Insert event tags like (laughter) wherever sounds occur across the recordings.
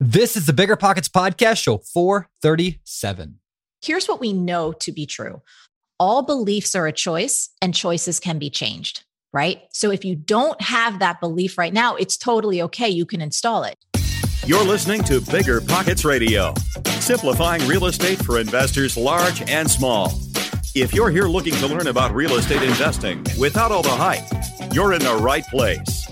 This is the Bigger Pockets Podcast, show 437. Here's what we know to be true all beliefs are a choice, and choices can be changed, right? So if you don't have that belief right now, it's totally okay. You can install it. You're listening to Bigger Pockets Radio, simplifying real estate for investors large and small. If you're here looking to learn about real estate investing without all the hype, you're in the right place.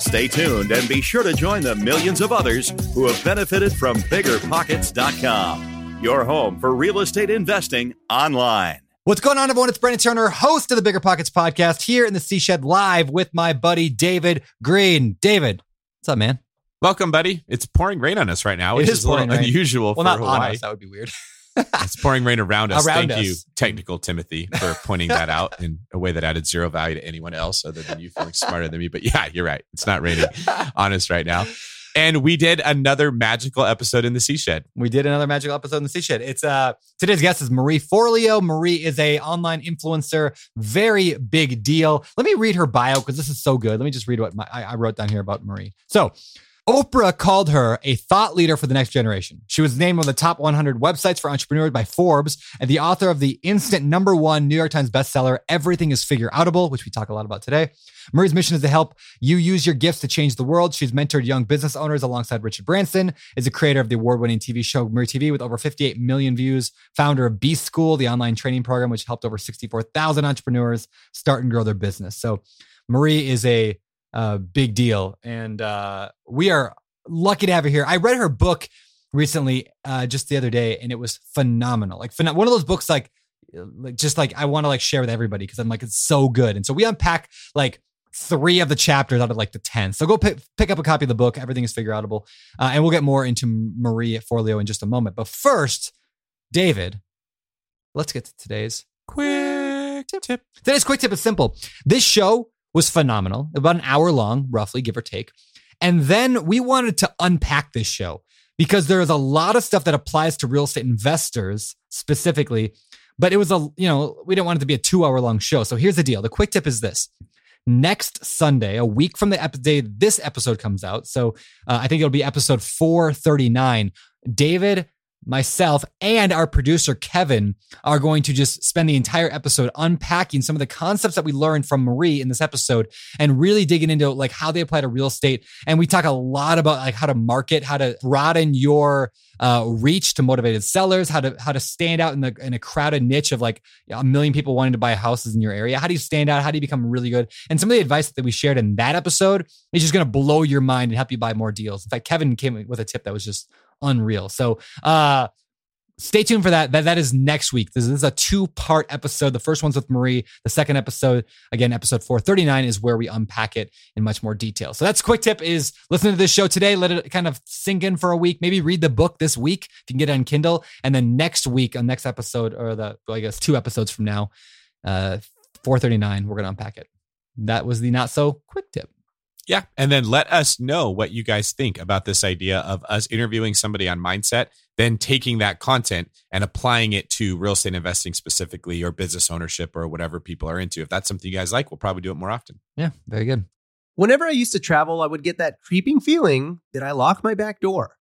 Stay tuned and be sure to join the millions of others who have benefited from biggerpockets.com, your home for real estate investing online. What's going on, everyone? It's Brandon Turner, host of the Bigger Pockets Podcast, here in the Sea Shed Live with my buddy David Greene. David, what's up, man? Welcome, buddy. It's pouring rain on us right now, which It is, is a little pouring rain. unusual Well, for not Hawaii. on us. That would be weird. It's pouring rain around us. Around Thank you, technical Timothy, for pointing that out in a way that added zero value to anyone else other than you feeling smarter than me. But yeah, you're right. It's not raining (laughs) on us right now. And we did another magical episode in the Sea Shed. We did another magical episode in the Sea Shed. It's uh today's guest is Marie Forleo. Marie is a online influencer, very big deal. Let me read her bio because this is so good. Let me just read what my, I, I wrote down here about Marie. So. Oprah called her a thought leader for the next generation. She was named one of the top 100 websites for entrepreneurs by Forbes and the author of the instant number one New York Times bestseller, Everything is Figure Outable, which we talk a lot about today. Marie's mission is to help you use your gifts to change the world. She's mentored young business owners alongside Richard Branson, is a creator of the award-winning TV show Marie TV with over 58 million views, founder of B-School, the online training program which helped over 64,000 entrepreneurs start and grow their business. So Marie is a uh, big deal, and uh, we are lucky to have her here. I read her book recently, uh, just the other day, and it was phenomenal. Like phen- one of those books, like like just like I want to like share with everybody because I'm like it's so good. And so we unpack like three of the chapters out of like the 10. So go pick, pick up a copy of the book. Everything is figure outable. Uh, and we'll get more into Marie at Forleo in just a moment. But first, David, let's get to today's Quick tip. Today's quick tip is simple. This show was phenomenal, about an hour long, roughly, give or take. And then we wanted to unpack this show because there is a lot of stuff that applies to real estate investors specifically. But it was a, you know, we didn't want it to be a two hour long show. So here's the deal. The quick tip is this. Next Sunday, a week from the ep- day this episode comes out. So uh, I think it'll be episode 439. David, myself, and our producer, Kevin, are going to just spend the entire episode unpacking some of the concepts that we learned from Marie in this episode and really digging into like how they apply to real estate. And we talk a lot about like how to market, how to broaden your uh, reach to motivated sellers, how to how to stand out in the in a crowded niche of like a million people wanting to buy houses in your area. How do you stand out? How do you become really good? And some of the advice that we shared in that episode is just going to blow your mind and help you buy more deals. In fact, Kevin came with a tip that was just unreal. So, uh, stay tuned for that. That that is next week. This is a two part episode. The first one's with Marie. The second episode, again, episode four thirty nine, is where we unpack it in much more detail. So that's quick tip: is listen to this show today. Let it kind of sink in for a week. Maybe read the book this week if you can get it on Kindle, and then next week, on next episode, or the well, I guess two episodes from now, uh, four thirty nine, we're gonna unpack it. That was the not so quick tip. Yeah. And then let us know what you guys think about this idea of us interviewing somebody on mindset, then taking that content and applying it to real estate investing specifically or business ownership or whatever people are into. If that's something you guys like, we'll probably do it more often. Yeah, very good. Whenever I used to travel, I would get that creeping feeling that I lock my back door.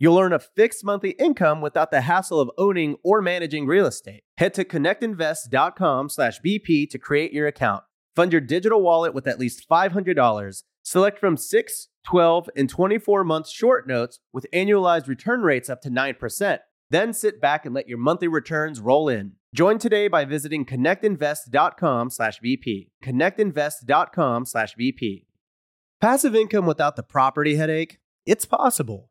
You'll earn a fixed monthly income without the hassle of owning or managing real estate. Head to connectinvest.com/bp to create your account. Fund your digital wallet with at least $500. Select from 6, 12, and 24 month short notes with annualized return rates up to 9%. Then sit back and let your monthly returns roll in. Join today by visiting connectinvest.com/bp. connectinvest.com/bp. Passive income without the property headache? It's possible.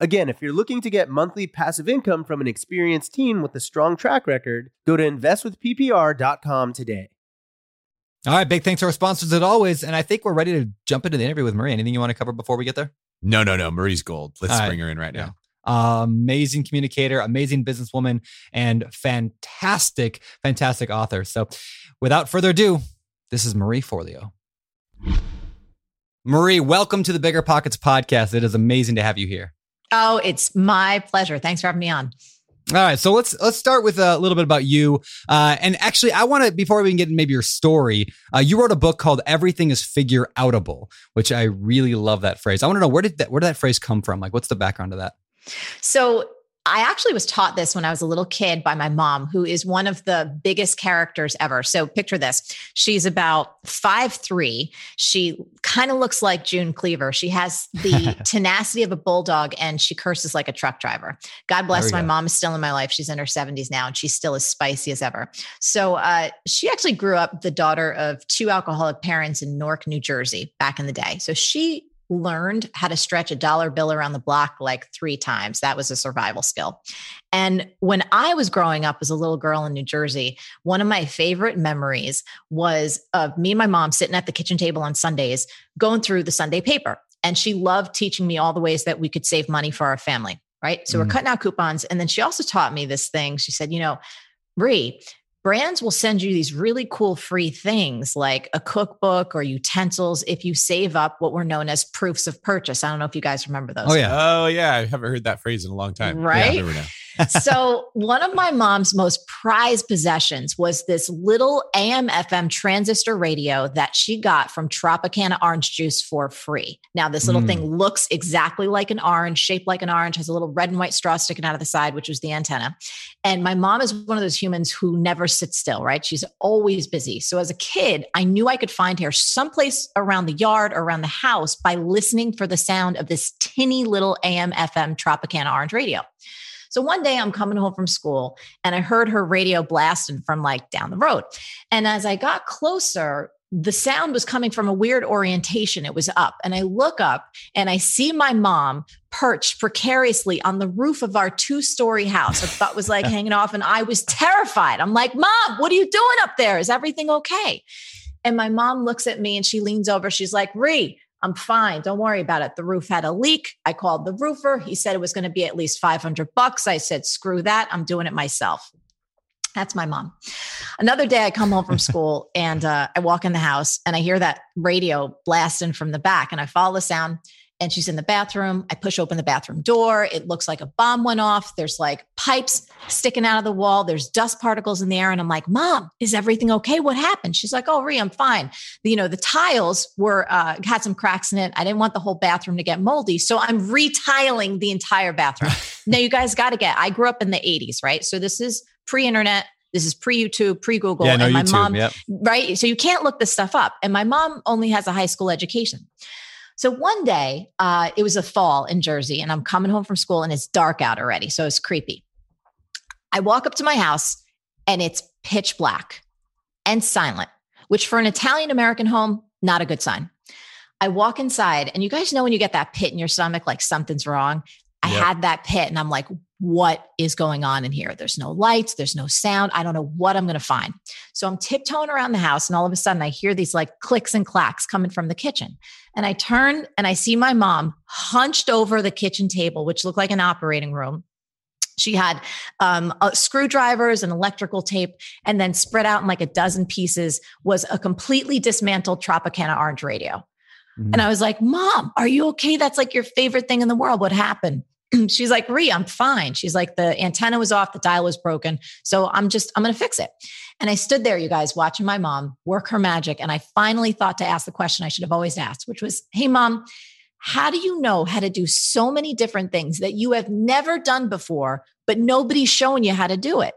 Again, if you're looking to get monthly passive income from an experienced team with a strong track record, go to investwithppr.com today. All right, big thanks to our sponsors as always. And I think we're ready to jump into the interview with Marie. Anything you want to cover before we get there? No, no, no. Marie's gold. Let's All right. bring her in right now. Uh, amazing communicator, amazing businesswoman, and fantastic, fantastic author. So, without further ado, this is Marie Forleo. Marie, welcome to the Bigger Pockets podcast. It is amazing to have you here. Oh, it's my pleasure. Thanks for having me on. All right, so let's let's start with a little bit about you. Uh, and actually, I want to before we can get into maybe your story. Uh, you wrote a book called "Everything Is Figure Outable," which I really love that phrase. I want to know where did that where did that phrase come from? Like, what's the background to that? So I actually was taught this when I was a little kid by my mom, who is one of the biggest characters ever. So picture this. She's about five three. She kind of looks like June Cleaver. She has the (laughs) tenacity of a bulldog and she curses like a truck driver. God bless my go. mom is still in my life. She's in her 70s now and she's still as spicy as ever. So uh, she actually grew up the daughter of two alcoholic parents in Newark, New Jersey back in the day. So she learned how to stretch a dollar bill around the block like three times. That was a survival skill. And when I was growing up as a little girl in New Jersey, one of my favorite memories was of me and my mom sitting at the kitchen table on Sundays going through the Sunday paper. And she loved teaching me all the ways that we could save money for our family. Right. So Mhm. we're cutting out coupons. And then she also taught me this thing. She said, you know, Bree, brands will send you these really cool free things like a cookbook or utensils if you save up what were known as proofs of purchase. I don't know if you guys remember those. Oh yeah, Oh yeah, I haven't heard that phrase in a long time. Right? Yeah, I remember now. (laughs) so one of my mom's most prized possessions was this little AM FM transistor radio that she got from Tropicana orange juice for free. Now this little Mm. thing looks exactly like an orange, shaped like an orange, has a little red and white straw sticking out of the side, which was the antenna. And my mom is one of those humans who never sits still, right? She's always busy. So as a kid, I knew I could find her someplace around the yard or around the house by listening for the sound of this tinny little AM FM Tropicana orange radio. So one day I'm coming home from school and I heard her radio blasting from like down the road. And as I got closer, the sound was coming from a weird orientation. It was up. And I look up and I see my mom perched precariously on the roof of our two story house. Her butt was like (laughs) hanging off. And I was terrified. I'm like, Mom, what are you doing up there? Is everything okay? And my mom looks at me and she leans over. She's like, Ree, I'm fine. Don't worry about it. The roof had a leak. I called the roofer. He said it was going to be at least 500 bucks. I said, screw that. I'm doing it myself. That's my mom. Another day, I come home from (laughs) school and uh, I walk in the house and I hear that radio blasting from the back and I follow the sound and she's in the bathroom. I push open the bathroom door. It looks like a bomb went off. There's like pipes sticking out of the wall. There's dust particles in the air. And I'm like, Mom, is everything okay? What happened? She's like, Oh, Ree, I'm fine. You know, the tiles were, uh, had some cracks in it. I didn't want the whole bathroom to get moldy. So I'm retiling the entire bathroom. (laughs) now, you guys got to get, I grew up in the 80s, right? So this is pre internet. This is pre YouTube, pre Google. Yeah, no, and my YouTube, mom, yep. right? So you can't look this stuff up. And my mom only has a high school education. So one day, uh, it was a fall in Jersey, and I'm coming home from school, and it's dark out already. So it's creepy. I walk up to my house, and it's pitch black and silent, which for an Italian American home, not a good sign. I walk inside, and you guys know when you get that pit in your stomach, like something's wrong. I Yep. had that pit, and I'm like, what is going on in here? There's no lights, there's no sound. I don't know what I'm going to find. So I'm tiptoeing around the house, and all of a sudden, I hear these like clicks and clacks coming from the kitchen. And I turn and I see my mom hunched over the kitchen table, which looked like an operating room. She had um, uh, screwdrivers and electrical tape, and then spread out in like a dozen pieces was a completely dismantled Tropicana orange radio. Mhm. And I was like, Mom, are you okay? That's like your favorite thing in the world. What happened? (clears throat) She's like, Ree, I'm fine. She's like, the antenna was off, the dial was broken. So I'm just, I'm going to fix it. And I stood there, you guys, watching my mom work her magic. And I finally thought to ask the question I should have always asked, which was, Hey, mom, how do you know how to do so many different things that you have never done before, but nobody's showing you how to do it?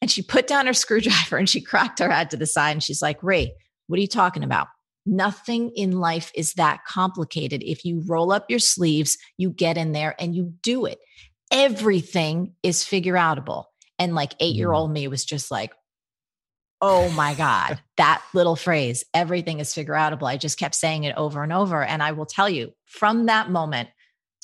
And she put down her screwdriver and she (laughs) cracked her head to the side and she's like, Ray, what are you talking about? Nothing in life is that complicated. If you roll up your sleeves, you get in there and you do it. Everything is figure outable. And like mm-hmm. eight year old me was just like, oh my God, that little phrase, everything is figure outable. I just kept saying it over and over. And I will tell you from that moment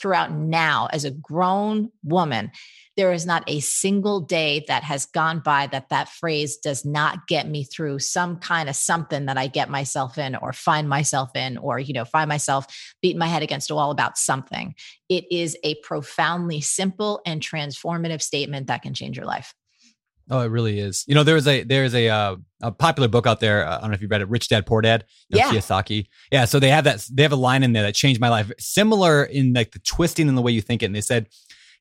throughout now, as a grown woman, there is not a single day that has gone by that that phrase does not get me through some kind of something that I get myself in or find myself in or you know find myself beating my head against a wall about something. It is a profoundly simple and transformative statement that can change your life. Oh, it really is. You know, there's a there's a uh, a popular book out there. uh, I don't know if you've read it, Rich Dad Poor Dad. You know, Yeah. Kiyosaki. Yeah. So they have that. They have a line in there that changed my life. Similar in like the twisting in the way you think it. And they said,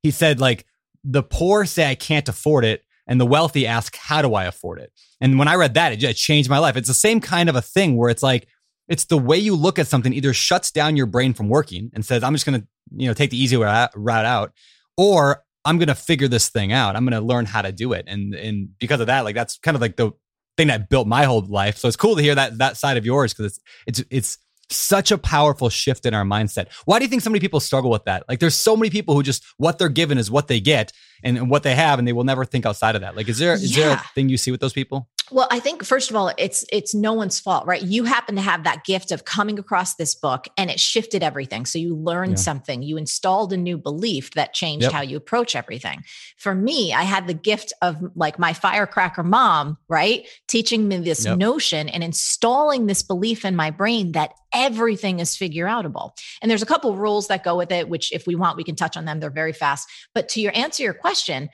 he said like the poor say I can't afford it, and the wealthy ask how do I afford it. And when I read that, it changed my life. It's the same kind of a thing where it's like it's the way you look at something either shuts down your brain from working and says I'm just going to you know take the easy route out, or I'm going to figure this thing out. I'm going to learn how to do it. And and because of that, like that's kind of like the thing that built my whole life. So it's cool to hear that that side of yours because it's it's it's such a powerful shift in our mindset. Why do you think so many people struggle with that? Like there's so many people who just what they're given is what they get and, and what they have and they will never think outside of that. Like is there is there a thing you see with those people? Well, I think first of all, it's it's no one's fault, right? You happen to have that gift of coming across this book and it shifted everything. So you learned Yeah. something, you installed a new belief that changed Yep. how you approach everything. For me, I had the gift of like my firecracker mom, right? Teaching me this Yep. notion and installing this belief in my brain that everything is figure outable. And there's a couple rules that go with it, which if we want, we can touch on them. They're very fast. But to your answer your question,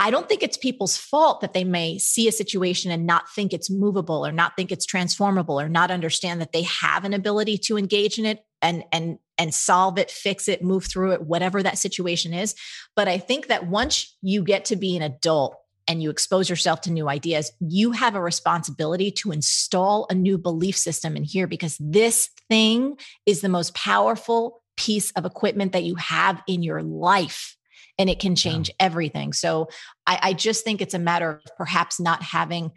I don't think it's people's fault that they may see a situation and not think it's movable or not think it's transformable or not understand that they have an ability to engage in it and and and solve it, fix it, move through it, whatever that situation is. But I think that once you get to be an adult and you expose yourself to new ideas, you have a responsibility to install a new belief system in here because this thing is the most powerful piece of equipment that you have in your life and it can change everything. So I, I just think it's a matter of perhaps not having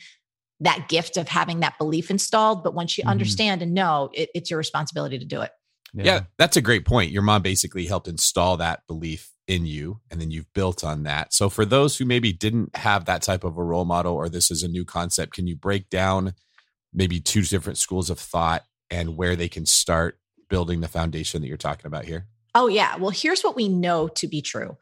that gift of having that belief installed. But once you Mhm. understand and know, it, it's your responsibility to do it. Yeah. that's a great point. Your mom basically helped install that belief in you, and then you've built on that. So, for those who maybe didn't have that type of a role model, or this is a new concept, can you break down maybe two different schools of thought and where they can start building the foundation that you're talking about here? Oh, yeah. Well, here's what we know to be true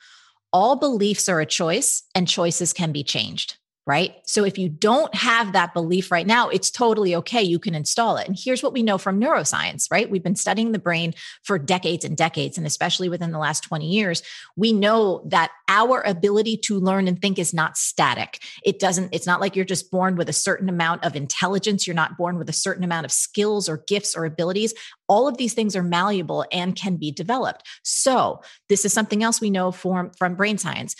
all beliefs are a choice, and choices can be changed. Right. So if you don't have that belief right now, it's totally okay. You can install it. And here's what we know from neuroscience, right? We've been studying the brain for decades and decades, and especially within the last 20 years, we know that our ability to learn and think is not static. It doesn't, it's not like you're just born with a certain amount of intelligence. You're not born with a certain amount of skills or gifts or abilities. All of these things are malleable and can be developed. So, this is something else we know from, from brain science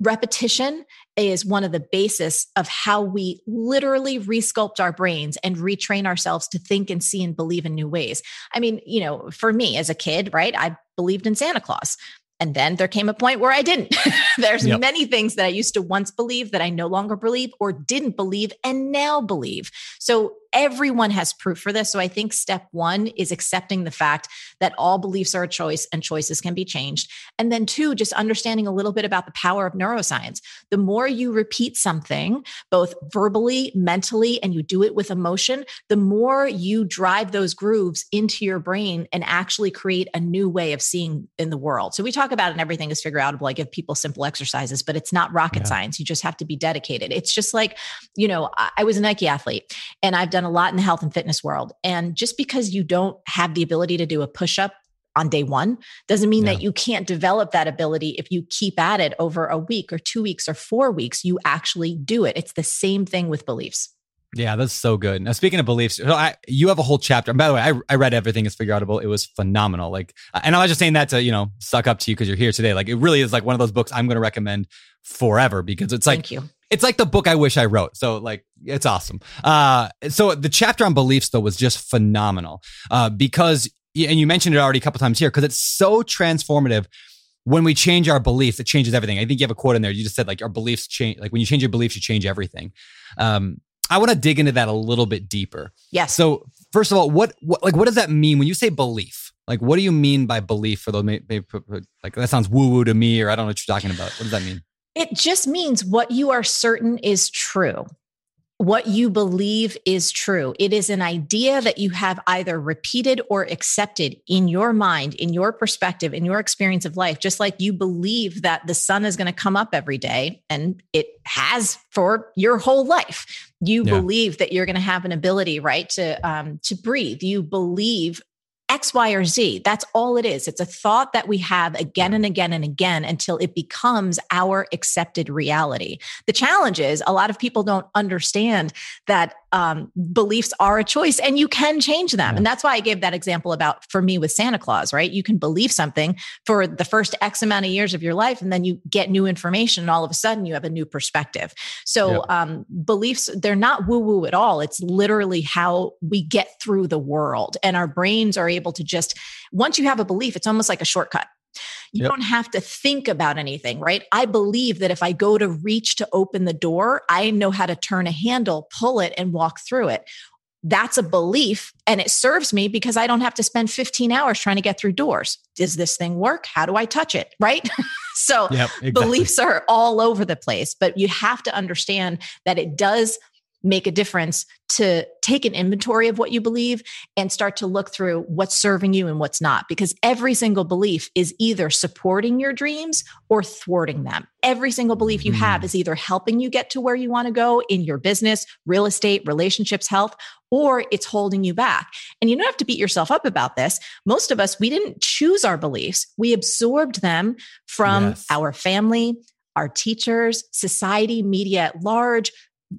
repetition is one of the basis of how we literally resculpt our brains and retrain ourselves to think and see and believe in new ways. I mean, you know, for me as a kid, right, I believed in Santa Claus. And then there came a point where I didn't. (laughs) There's yep. many things that I used to once believe that I no longer believe or didn't believe and now believe. So everyone has proof for this. So I think step one is accepting the fact that all beliefs are a choice and choices can be changed. And then two, just understanding a little bit about the power of neuroscience. The more you repeat something, both verbally, mentally, and you do it with emotion, the more you drive those grooves into your brain and actually create a new way of seeing in the world. So we talk about it and everything is figure outable. I give people simple exercises, but it's not rocket yeah. science. You just have to be dedicated. It's just like, you know, I was a Nike athlete and I've done done a lot in the health and fitness world. And just because you don't have the ability to do a push up on day one doesn't mean yeah. that you can't develop that ability if you keep at it over a week or two weeks or four weeks. You actually do it. It's the same thing with beliefs. Yeah, that's so good. Now, speaking of beliefs, so I, you have a whole chapter. And by the way, I, I read everything is figure outable. It was phenomenal. Like, uh, and I was just saying that to you know suck up to you because you're here today. Like, it really is like one of those books I'm going to recommend forever because it's like Thank you it's like the book I wish I wrote. So like it's awesome. Uh, so the chapter on beliefs though was just phenomenal uh, because and you mentioned it already a couple times here because it's so transformative. When we change our beliefs, it changes everything. I think you have a quote in there. You just said like our beliefs change. Like when you change your beliefs, you change everything. Um, I want to dig into that a little bit deeper. Yes. So first of all, what, what like what does that mean when you say belief? Like what do you mean by belief? For those maybe, like that sounds woo woo to me, or I don't know what you're talking about. What does that mean? It just means what you are certain is true. What you believe is true. It is an idea that you have either repeated or accepted in your mind, in your perspective, in your experience of life. Just like you believe that the sun is going to come up every day, and it has for your whole life. You yeah. believe that you're going to have an ability, right, to um, to breathe. You believe X, Y, or Z. That's all it is. It's a thought that we have again and again and again until it becomes our accepted reality. The challenge is a lot of people don't understand that um, beliefs are a choice and you can change them. And that's why I gave that example about for me with Santa Claus, right? You can believe something for the first X amount of years of your life, and then you get new information, and all of a sudden you have a new perspective. So, yeah. um, beliefs, they're not woo woo at all. It's literally how we get through the world, and our brains are able to just, once you have a belief, it's almost like a shortcut. You yep. don't have to think about anything, right? I believe that if I go to reach to open the door, I know how to turn a handle, pull it, and walk through it. That's a belief and it serves me because I don't have to spend 15 hours trying to get through doors. Does this thing work? How do I touch it? Right. (laughs) so yep, exactly. beliefs are all over the place, but you have to understand that it does make a difference to take an inventory of what you believe and start to look through what's serving you and what's not. Because every single belief is either supporting your dreams or thwarting them. Every single belief you have mm. is either helping you get to where you want to go in your business, real estate, relationships, health, or it's holding you back. And you don't have to beat yourself up about this. Most of us, we didn't choose our beliefs, we absorbed them from yes. our family, our teachers, society, media at large,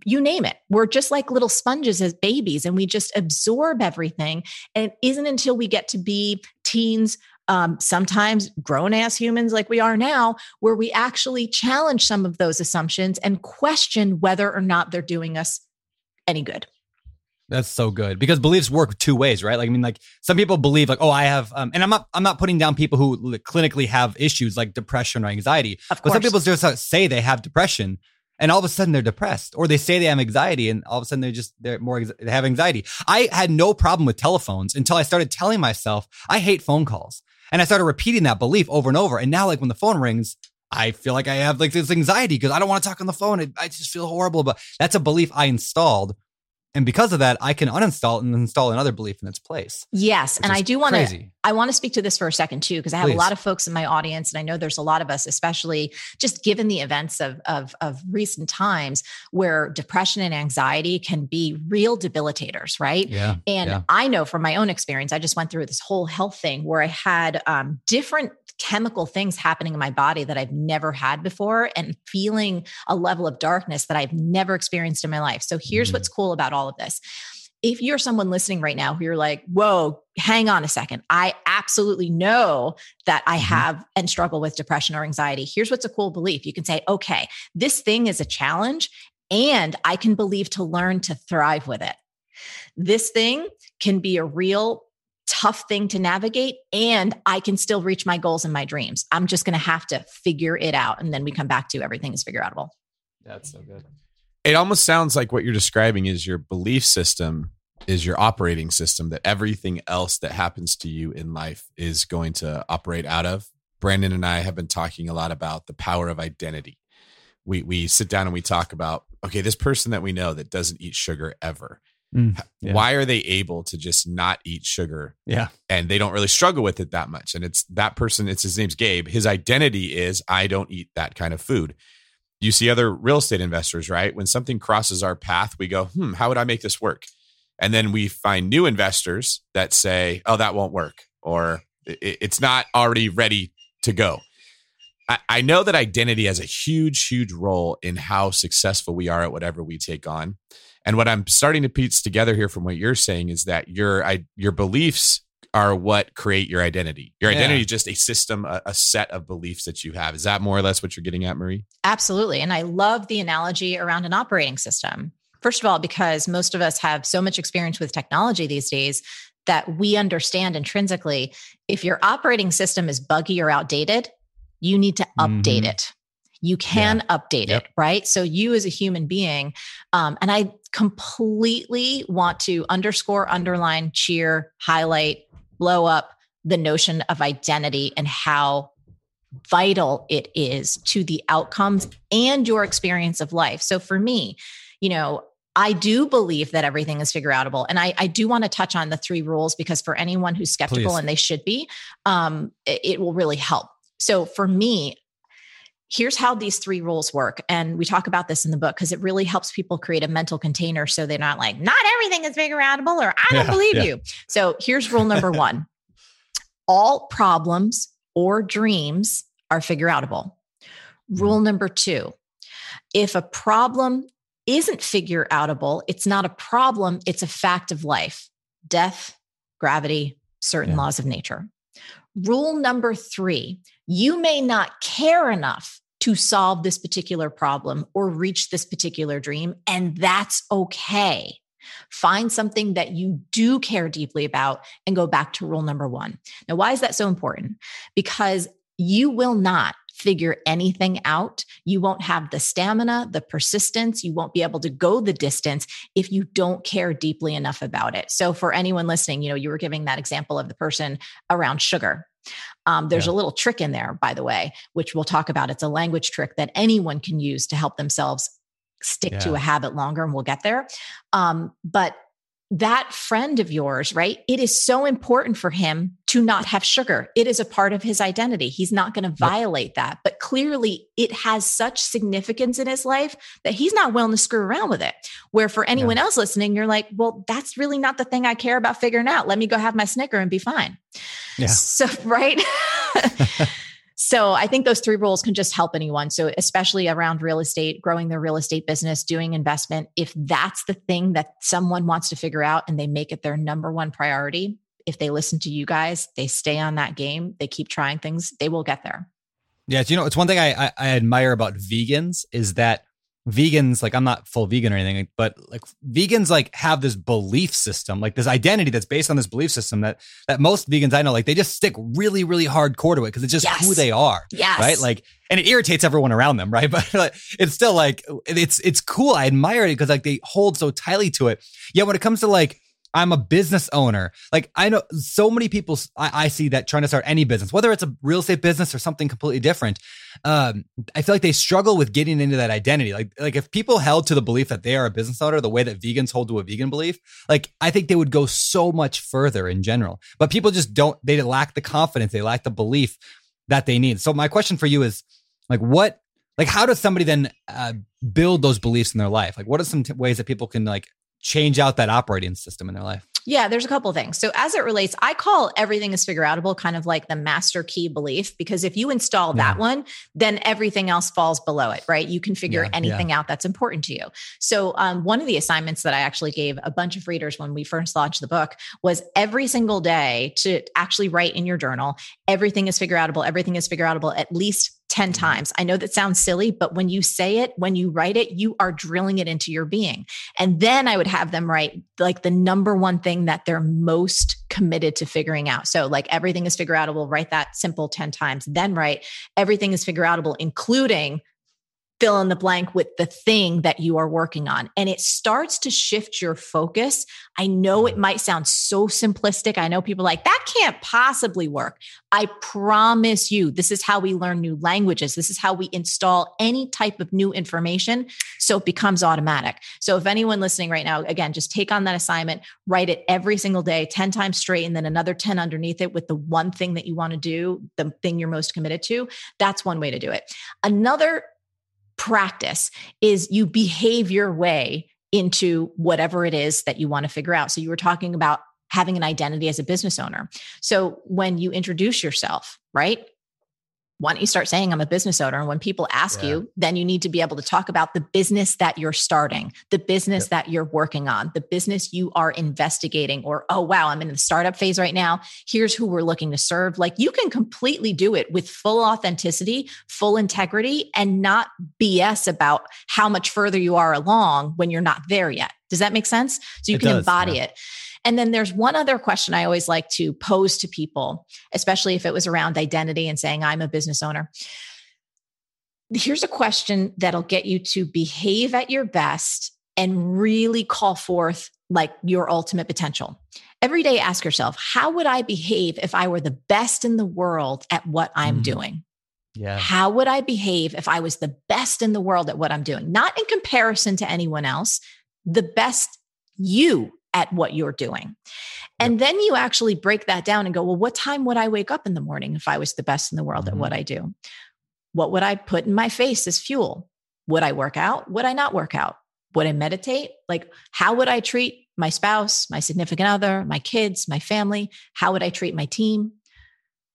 you name it. We're just like little sponges as babies and we just absorb everything. And it isn't until we get to be teens, um, sometimes grown ass humans like we are now, where we actually challenge some of those assumptions and question whether or not they're doing us any good. That's so good because beliefs work two ways, right? Like, I mean, like some people believe, like, oh, I have, um, and I'm not, I'm not putting down people who clinically have issues like depression or anxiety. Of course. But some people just say they have depression, and all of a sudden they're depressed or they say they have anxiety and all of a sudden they're just they're more they have anxiety. I had no problem with telephones until i started telling myself i hate phone calls and i started repeating that belief over and over and now like when the phone rings i feel like i have like this anxiety because i don't want to talk on the phone i just feel horrible but that's a belief i installed and because of that i can uninstall and install another belief in its place yes and i do want to i want to speak to this for a second too because i have Please. a lot of folks in my audience and i know there's a lot of us especially just given the events of, of of recent times where depression and anxiety can be real debilitators right yeah and yeah. i know from my own experience i just went through this whole health thing where i had um, different chemical things happening in my body that I've never had before and feeling a level of darkness that I've never experienced in my life. So here's mm-hmm. what's cool about all of this if you're someone listening right now who you're like, whoa, hang on a second. I absolutely know that I Mm-hmm. have and struggle with depression or anxiety. Here's what's a cool belief. You can say, okay, this thing is a challenge and I can believe to learn to thrive with it. This thing can be a real tough thing to navigate and I can still reach my goals and my dreams. I'm just going to have to figure it out. And then we come back to everything is figure outable. That's so good. It almost sounds like what you're describing is your belief system is your operating system that everything else that happens to you in life is going to operate out of. Brandon and I have been talking a lot about the power of identity. We we sit down and we talk about okay, this person that we know that doesn't eat sugar ever. Mm, yeah. Why are they able to just not eat sugar Yeah. and they don't really struggle with it that much. And it's that person, it's his name's Gabe. His identity is I don't eat that kind of food. You see other real estate investors, right? When something crosses our path, we go, hmm, how would I make this work? And then we find new investors that say, oh, that won't work, or it's not already ready to go. I, I know that identity has a huge, huge role in how successful we are at whatever we take on. And what I'm starting to piece together here from what you're saying is that your I, your beliefs are what create your identity. Your Yeah. identity is just a system, a, a set of beliefs that you have. Is that more or less what you're getting at, Marie? Absolutely. And I love the analogy around an operating system. First of all, because most of us have so much experience with technology these days that we understand intrinsically if your operating system is buggy or outdated, you need to update Mhm. it. You can update Yep. it, right? So, you as a human being, um, and I completely want to underscore, underline, cheer, highlight, blow up the notion of identity and how vital it is to the outcomes and your experience of life. So for me, you know, I do believe that everything is figure outable. And I, I do want to touch on the three rules because for anyone who's skeptical, Please. and they should be, um, it, it will really help. So for me, here's how these three rules work. And we talk about this in the book because it really helps people create a mental container so they're not like, not everything is figure outable or I don't Yeah, believe yeah. you. So here's rule number (laughs) one all problems or dreams are figure outable. Rule mm. number two if a problem isn't figure outable, it's not a problem, it's a fact of life death, gravity, certain Yeah. laws of nature. Rule number three you may not care enough to solve this particular problem or reach this particular dream, and that's okay. Find something that you do care deeply about and go back to rule number one. Now, why is that so important? Because you will not figure anything out. You won't have the stamina, the persistence. You won't be able to go the distance if you don't care deeply enough about it. So, for anyone listening, you know, you were giving that example of the person around sugar. Um, there's Yeah. a little trick in there, by the way, which we'll talk about. It's a language trick that anyone can use to help themselves stick to a habit longer, and we'll get there. Um, but that friend of yours, right? It is so important for him to not have sugar. It is a part of his identity. He's not going to violate that. But clearly, it has such significance in his life that he's not willing to screw around with it. Where for anyone else listening, you're like, well, that's really not the thing I care about figuring out. Let me go have my Snicker and be fine. Yeah. So, (laughs) right. (laughs) So I think those three rules can just help anyone. So especially around real estate, growing their real estate business, doing investment, if that's the thing that someone wants to figure out and they make it their number one priority, if they listen to you guys, they stay on that game, they keep trying things, they will get there. Yeah, you know, it's one thing I, I I admire about vegans is that vegans, like I'm not full vegan or anything, but like vegans like have this belief system, like this identity that's based on this belief system that that most vegans I know, like they just stick really, really hardcore to it because it's just Yes. who they are. Yes. Right. Like, and it irritates everyone around them, (laughs) right? But like, it's still like it's it's cool. I admire it because like they hold so tightly to it. Yet when it comes to like I'm a business owner. Like I know so many people I, I see that trying to start any business, whether it's a real estate business or something completely different. Um, I feel like they struggle with getting into that identity. Like, like if people held to the belief that they are a business owner, the way that vegans hold to a vegan belief, like I think they would go so much further in general. But people just don't. They lack the confidence. They lack the belief that they need. So my question for you is, like, what, like, how does somebody then uh, build those beliefs in their life? Like, what are some t- ways that people can like change out that operating system in their life? Yeah, there's a couple things. So as it relates, I call everything is figure outable kind of like the master key belief because if you install that Yeah. one, then everything else falls below it, right? You can figure Yeah, anything out that's important to you. So um, one of the assignments that I actually gave a bunch of readers when we first launched the book was every single day to actually write in your journal, everything is figure outable, everything is figure outable at least 10 Mm-hmm. times. I know that sounds silly, but when you say it, when you write it, you are drilling it into your being. And then I would have them write like the number one thing that they're most committed to figuring out. So, like everything is figure outable, write that simple 10 times. Then write everything is figure outable, including fill in the blank with the thing that you are working on. And it starts to shift your focus. I know it might sound so simplistic. I know people like, that can't possibly work. I promise you, this is how we learn new languages. This is how we install any type of new information. So it becomes automatic. So if anyone listening right now, again, just take on that assignment, write it every single day, 10 times straight, and then another 10 underneath it with the one thing that you want to do, the thing you're most committed to. That's one way to do it. Another practice is you behave your way into whatever it is that you want to figure out. So you were talking about having an identity as a business owner. So when you introduce yourself, right? Why don't you start saying I'm a business owner? And when people ask Yeah. you, then you need to be able to talk about the business that you're starting, the business Yep. that you're working on, the business you are investigating, or, oh, wow, I'm in the startup phase right now. Here's who we're looking to serve. Like you can completely do it with full authenticity, full integrity, and not BS about how much further you are along when you're not there yet. Does that make sense? So you It can does, embody yeah. it. And then there's one other question I always like to pose to people, especially if it was around identity and saying, I'm a business owner. Here's a question that'll get you to behave at your best and really call forth like your ultimate potential. Every day, ask yourself, how would I behave if I were the best in the world at what I'm Mhm. doing? Yeah. How would I behave if I was the best in the world at what I'm doing? Not in comparison to anyone else, the best you at what you're doing. And then you actually break that down and go, well, what time would I wake up in the morning if I was the best in the world Mhm. at what I do? What would I put in my face as fuel? Would I work out? Would I not work out? Would I meditate? Like, how would I treat my spouse, my significant other, my kids, my family? How would I treat my team?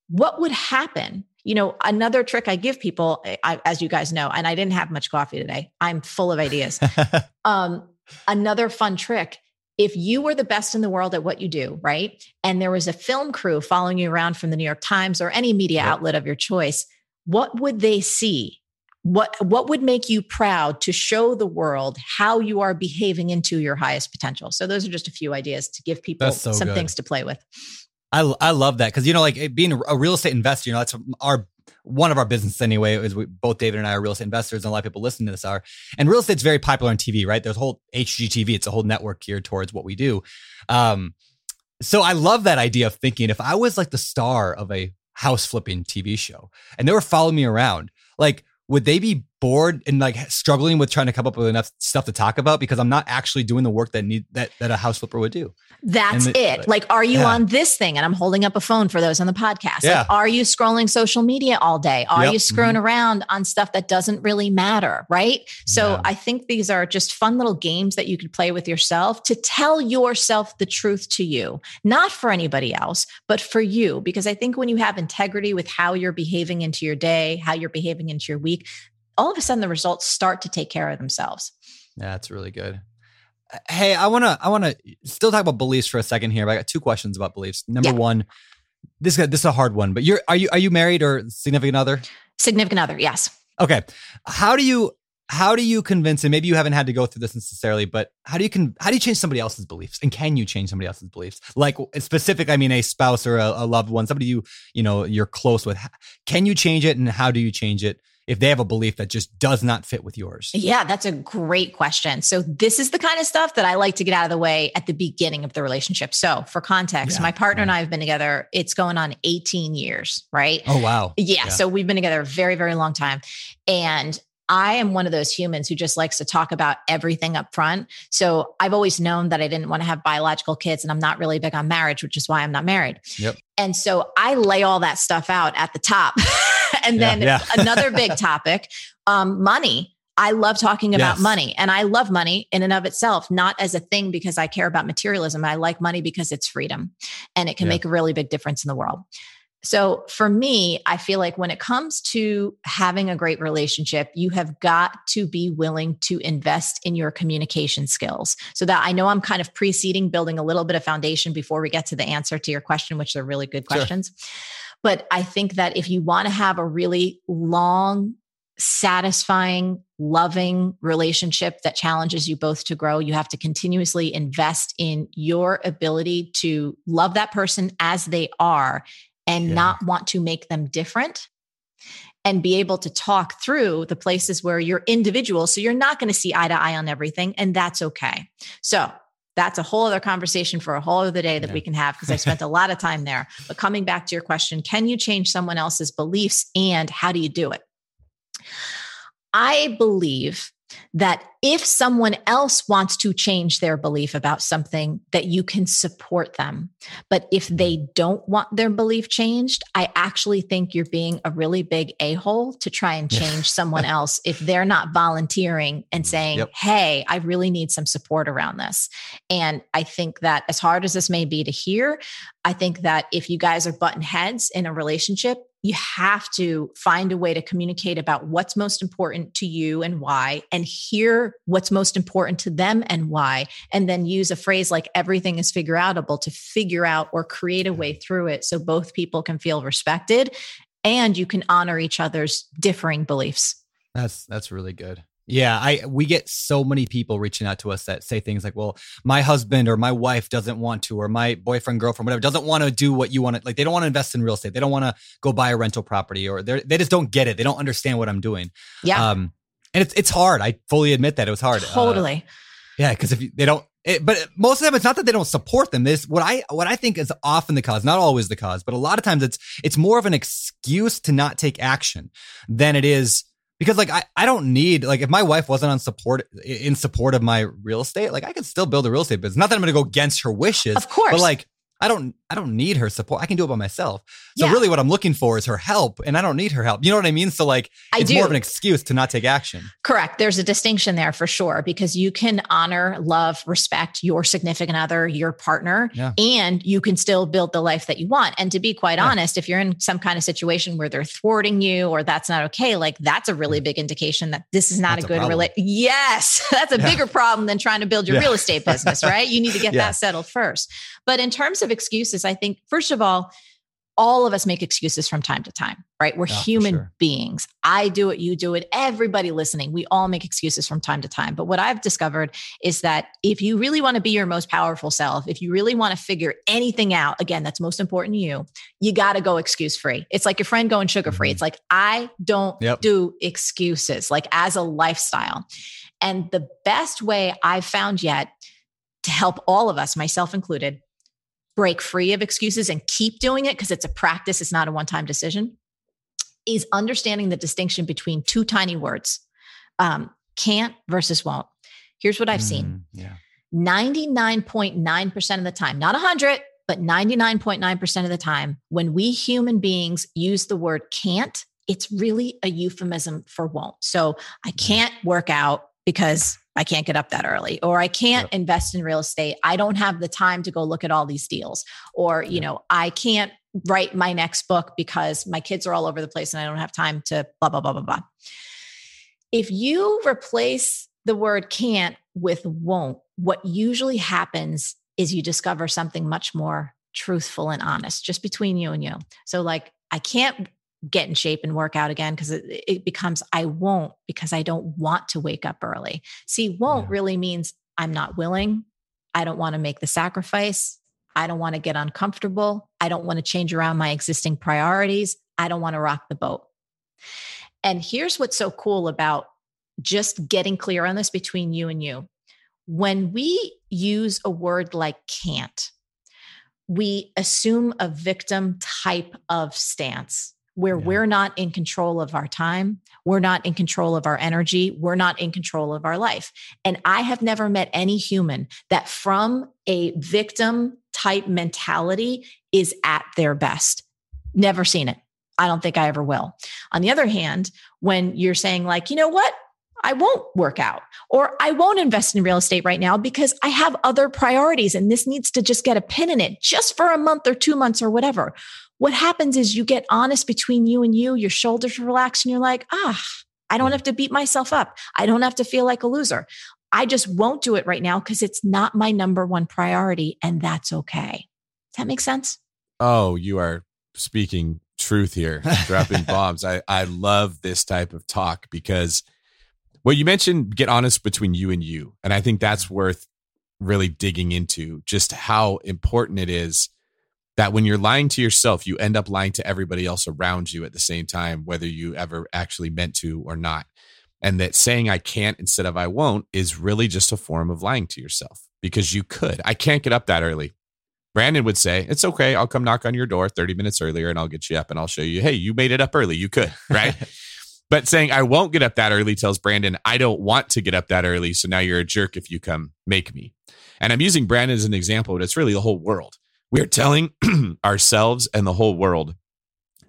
What would happen? You know, another trick I give people, I, as you guys know, and I didn't have much coffee today. I'm full of ideas. (laughs) um, another fun trick if you were the best in the world at what you do, right? And there was a film crew following you around from the New York Times or any media outlet of your choice, what would they see? What what would make you proud to show the world how you are behaving into your highest potential? So those are just a few ideas to give people so some good. things to play with. I I love that because you know, like being a real estate investor, you know, that's our one of our businesses anyway. Is we both David and I are real estate investors, and a lot of people listening to this are. And real estate's very popular on TV, right? There's a whole HGTV. It's a whole network geared towards what we do. Um, so I love that idea of thinking if I was like the star of a house flipping TV show and they were following me around, like would they be bored and like struggling with trying to come up with enough stuff to talk about because I'm not actually doing the work that need that that a house flipper would do? That's the- it. Like, are you Yeah. on this thing? And I'm holding up a phone for those on the podcast. Yeah. Like, are you scrolling social media all day? Are Yep. you screwing mm-hmm. around on stuff that doesn't really matter? Right. So Yeah. I think these are just fun little games that you could play with yourself to tell yourself the truth to you, not for anybody else, but for you. Because I think when you have integrity with how you're behaving into your day, how you're behaving into your week, all of a sudden the results start to take care of themselves. Yeah, that's really good. Hey, I want to I want to still talk about beliefs for a second here. But I got two questions about beliefs. Number Yeah. one, this is this is a hard one, but you're are you are you married or significant other? Significant other. Yes. Okay, how do you how do you convince and maybe you haven't had to go through this necessarily, but how do you can how do you change somebody else's beliefs and can you change somebody else's beliefs? Like specific, I mean, a spouse or a, a loved one, somebody you you know you're close with. Can you change it and how do you change it if they have a belief that just does not fit with yours? Yeah, that's a great question. So, this is the kind of stuff that I like to get out of the way at the beginning of the relationship. So, for context, Yeah, my partner and I have been together, it's going on 18 years, right? Oh wow. Yeah, Yeah. So, we've been together a very, very long time. And I am one of those humans who just likes to talk about everything up front. So I've always known that I didn't want to have biological kids and I'm not really big on marriage, which is why I'm not married. Yep. And so I lay all that stuff out at the top. (laughs) and then yeah. (laughs) another big topic, um, money. I love talking about Yes. money and I love money in and of itself, not as a thing because I care about materialism. I like money because it's freedom and it can Yeah. make a really big difference in the world. So for me, I feel like when it comes to having a great relationship, you have got to be willing to invest in your communication skills. So that I know I'm kind of preceding building a little bit of foundation before we get to the answer to your question, which are really good Sure. But I think that if you want to have a really long, satisfying, loving relationship that challenges you both to grow, you have to continuously invest in your ability to love that person as they are and Yeah. not want to make them different and be able to talk through the places where you're individual. So you're not going to see eye to eye on everything, and that's okay. So that's a whole other conversation for a whole other day that Yeah. we can have because I spent a (laughs) lot of time there. But coming back to your question, can you change someone else's beliefs and how do you do it? I believe that if someone else wants to change their belief about something that you can support them. But if hmm. they don't want their belief changed i actually think you're being a really big a-hole to try and change someone (laughs) else if they're not volunteering and mm, saying Yep. hey i really need some support around this. And i think that as hard as this may be to hear i think that if you guys are button heads in a relationship you have to find a way to communicate about what's most important to you and why, and hear what's most important to them and why, and then use a phrase like everything is figure outable to figure out or create a way through it so both people can feel respected and you can honor each other's differing beliefs. That's that's really good. Yeah, I we get so many people reaching out to us that say things like, "Well, my husband or my wife doesn't want to, or my boyfriend, girlfriend, whatever, doesn't want to do what you want to. Like, they don't want to invest in real estate. They don't want to go buy a rental property, or they they just don't get it. They don't understand what I'm doing. Yeah, Um, and it's it's hard. I fully admit that it was hard. Uh, totally. yeah, because if you, they don't, it, but most of them, it's not that they don't support them. This what I what I think is often the cause, not always the cause, but a lot of times it's it's more of an excuse to not take action than it is because like I, I don't need like if my wife wasn't on support in support of my real estate, like I could still build a real estate business. Not that I'm going to go against her wishes, Of course. but like I don't I don't need her support. I can do it by myself. So Yeah. really, what I'm looking for is her help, and I don't need her help. You know what I mean? So like I it's do. more of an excuse to not take action. Correct. There's a distinction there for sure because you can honor, love, respect your significant other, your partner, Yeah. and you can still build the life that you want. And to be quite Yeah. honest, if you're in some kind of situation where they're thwarting you or that's not okay, like that's a really big indication that this is not That's a good relationship. Yes, (laughs) that's a bigger problem than trying to build your real estate business, right? You need to (laughs) get that settled first. But in terms of excuses, I think, first of all, all of us make excuses from time to time, right? We're Yeah, human sure. beings. I do it, you do it, everybody listening, we all make excuses from time to time. But what I've discovered is that if you really want to be your most powerful self, if you really want to figure anything out, again, that's most important to you, you got to go excuse free. It's like your friend going sugar free. Mhm. It's like, I don't Yep. do excuses, like as a lifestyle. And the best way I've found yet to help all of us, myself included, break free of excuses and keep doing it because it's a practice, it's not a one time decision, is understanding the distinction between two tiny words um, can't versus won't. Here's what I've seen Mm, yeah. 99.9% of the time, not 100, but 99.9% of the time, when we human beings use the word can't, it's really a euphemism for won't. So I can't work out because I can't get up that early, or I can't Yep. invest in real estate. I don't have the time to go look at all these deals, or, you know, I can't write my next book because my kids are all over the place and I don't have time to blah, blah, blah, blah, blah. If you replace the word can't with won't, what usually happens is you discover something much more truthful and honest just between you and you. So, like, I can't get in shape and work out again because it, it becomes I won't because I don't want to wake up early. See, won't Yeah. really means I'm not willing. I don't want to make the sacrifice. I don't want to get uncomfortable. I don't want to change around my existing priorities. I don't want to rock the boat. And here's what's so cool about just getting clear on this between you and you. When we use a word like can't, we assume a victim type of stance where Yeah. we're not in control of our time, we're not in control of our energy, we're not in control of our life. And I have never met any human that from a victim type mentality is at their best. Never seen it. I don't think I ever will. On the other hand, when you're saying, like, you know what? I won't work out or I won't invest in real estate right now because I have other priorities and this needs to just get a pin in it just for a month or two months or whatever. What happens is you get honest between you and you, your shoulders relax, and you're like, ah, I don't have to beat myself up. I don't have to feel like a loser. I just won't do it right now because it's not my number one priority, and that's okay. Does that make sense? Oh, you are speaking truth here, dropping (laughs) bombs. I, I love this type of talk because well, you mentioned get honest between you and you. And I think that's worth really digging into just how important it is that when you're lying to yourself, you end up lying to everybody else around you at the same time, whether you ever actually meant to or not. And that saying I can't instead of I won't is really just a form of lying to yourself because you could. I can't get up that early. Brandon would say, It's okay. I'll come knock on your door 30 minutes earlier and I'll get you up and I'll show you, hey, you made it up early. You could, right? (laughs) but saying I won't get up that early tells Brandon, I don't want to get up that early. So now you're a jerk if you come make me. And I'm using Brandon as an example, but it's really the whole world. We're telling (clears throat) ourselves and the whole world,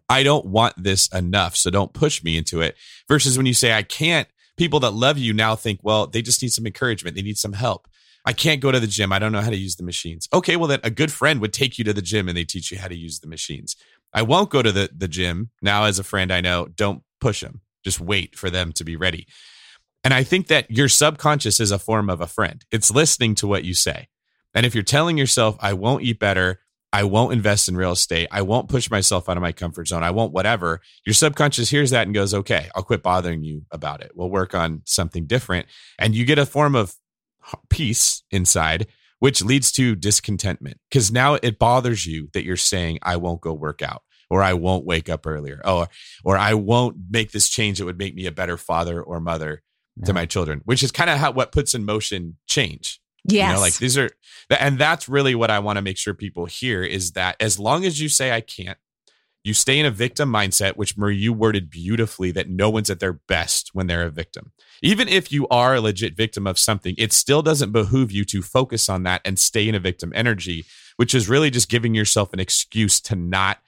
I don't want this enough. So don't push me into it. Versus when you say, I can't, people that love you now think, well, they just need some encouragement. They need some help. I can't go to the gym. I don't know how to use the machines. Okay, well, then a good friend would take you to the gym and they teach you how to use the machines. I won't go to the, the gym. Now, as a friend, I know don't push them, just wait for them to be ready. And I think that your subconscious is a form of a friend, it's listening to what you say. And if you're telling yourself, I won't eat better, I won't invest in real estate, I won't push myself out of my comfort zone, I won't whatever, your subconscious hears that and goes, okay, I'll quit bothering you about it. We'll work on something different. And you get a form of peace inside, which leads to discontentment because now it bothers you that you're saying, I won't go work out or I won't wake up earlier or, or I won't make this change that would make me a better father or mother yeah. to my children, which is kind of how what puts in motion change. Yes. You know, like these are, and that's really what I want to make sure people hear is that as long as you say I can't, you stay in a victim mindset, which Marie, you worded beautifully that no one's at their best when they're a victim. Even if you are a legit victim of something, it still doesn't behoove you to focus on that and stay in a victim energy, which is really just giving yourself an excuse to not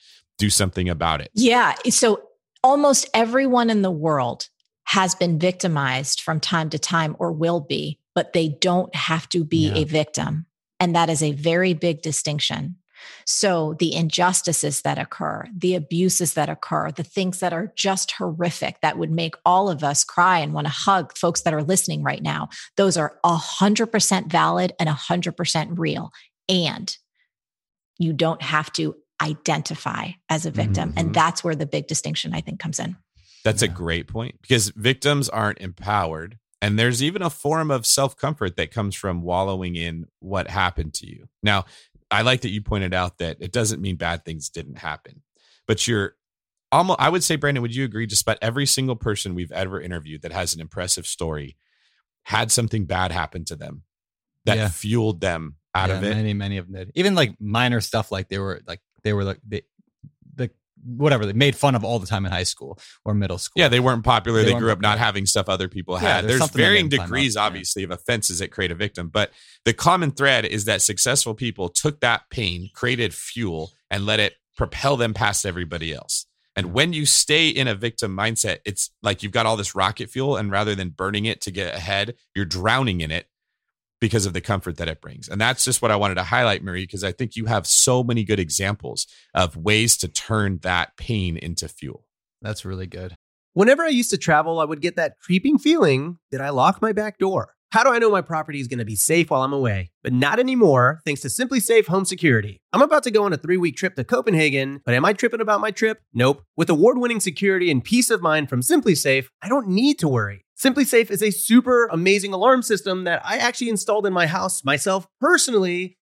do something about it. Yeah. So almost everyone in the world has been victimized from time to time or will be, but they don't have to be yeah. a victim. And that is a very big distinction. So, the injustices that occur, the abuses that occur, the things that are just horrific that would make all of us cry and want to hug folks that are listening right now, those are 100% valid and 100% real. And you don't have to identify as a victim. Mm-hmm. And that's where the big distinction, I think, comes in. That's yeah. a great point because victims aren't empowered. And there's even a form of self comfort that comes from wallowing in what happened to you. Now, I like that you pointed out that it doesn't mean bad things didn't happen, but you're almost, I would say, Brandon, would you agree? Just about every single person we've ever interviewed that has an impressive story had something bad happen to them that yeah. fueled them out yeah, of it. Many, many of them did. Even like minor stuff, like they were like, they were like, they, whatever they made fun of all the time in high school or middle school. Yeah, they weren't popular. They, they grew up not having stuff other people had. There's, there's varying degrees, obviously, of offenses that create a victim, but the common thread is that successful people took that pain, created fuel, and let it propel them past everybody else. And when you stay in a victim mindset, it's like you've got all this rocket fuel, and rather than burning it to get ahead, you're drowning in it because of the comfort that it brings. And that's just what I wanted to highlight, Marie, because I think you have so many good examples of ways to turn that pain into fuel. That's really good. Whenever I used to travel, I would get that creeping feeling that I lock my back door. How do I know my property is going to be safe while I'm away? But not anymore, thanks to SimpliSafe Home Security. I'm about to go on a three week trip to Copenhagen, but am I tripping about my trip? Nope. With award winning security and peace of mind from SimpliSafe, I don't need to worry. SimpliSafe is a super amazing alarm system that I actually installed in my house myself personally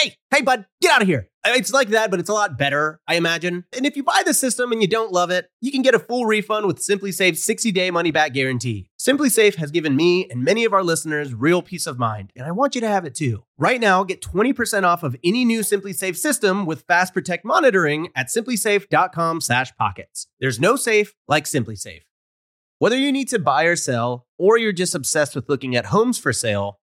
Hey, hey, bud, get out of here. It's like that, but it's a lot better, I imagine. And if you buy the system and you don't love it, you can get a full refund with SimpliSafe's 60 day money back guarantee. SimpliSafe has given me and many of our listeners real peace of mind, and I want you to have it too. Right now, get 20% off of any new SimpliSafe system with Fast Protect monitoring at simplisafe.com/pockets. There's no safe like SimpliSafe. Whether you need to buy or sell, or you're just obsessed with looking at homes for sale,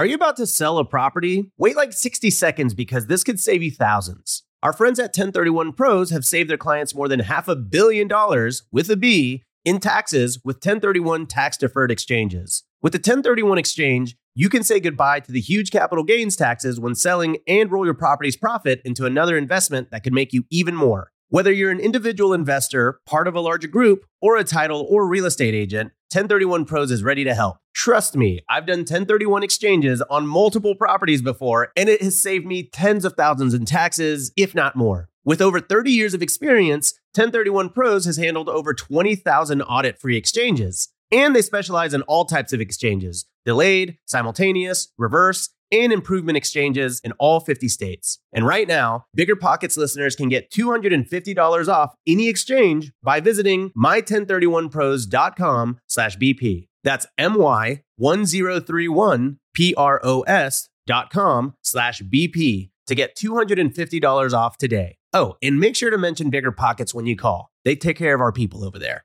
Are you about to sell a property? Wait like 60 seconds because this could save you thousands. Our friends at 1031 Pros have saved their clients more than half a billion dollars with a B in taxes with 1031 tax deferred exchanges. With the 1031 exchange, you can say goodbye to the huge capital gains taxes when selling and roll your property's profit into another investment that could make you even more. Whether you're an individual investor, part of a larger group, or a title or real estate agent, 1031 Pros is ready to help. Trust me, I've done 1031 exchanges on multiple properties before, and it has saved me tens of thousands in taxes, if not more. With over 30 years of experience, 1031 Pros has handled over 20,000 audit free exchanges. And they specialize in all types of exchanges delayed, simultaneous, reverse, and improvement exchanges in all 50 states. And right now, Bigger Pockets listeners can get $250 off any exchange by visiting my1031pros.com slash BP. That's my1031pros dot com slash BP to get $250 off today. Oh, and make sure to mention Bigger Pockets when you call. They take care of our people over there.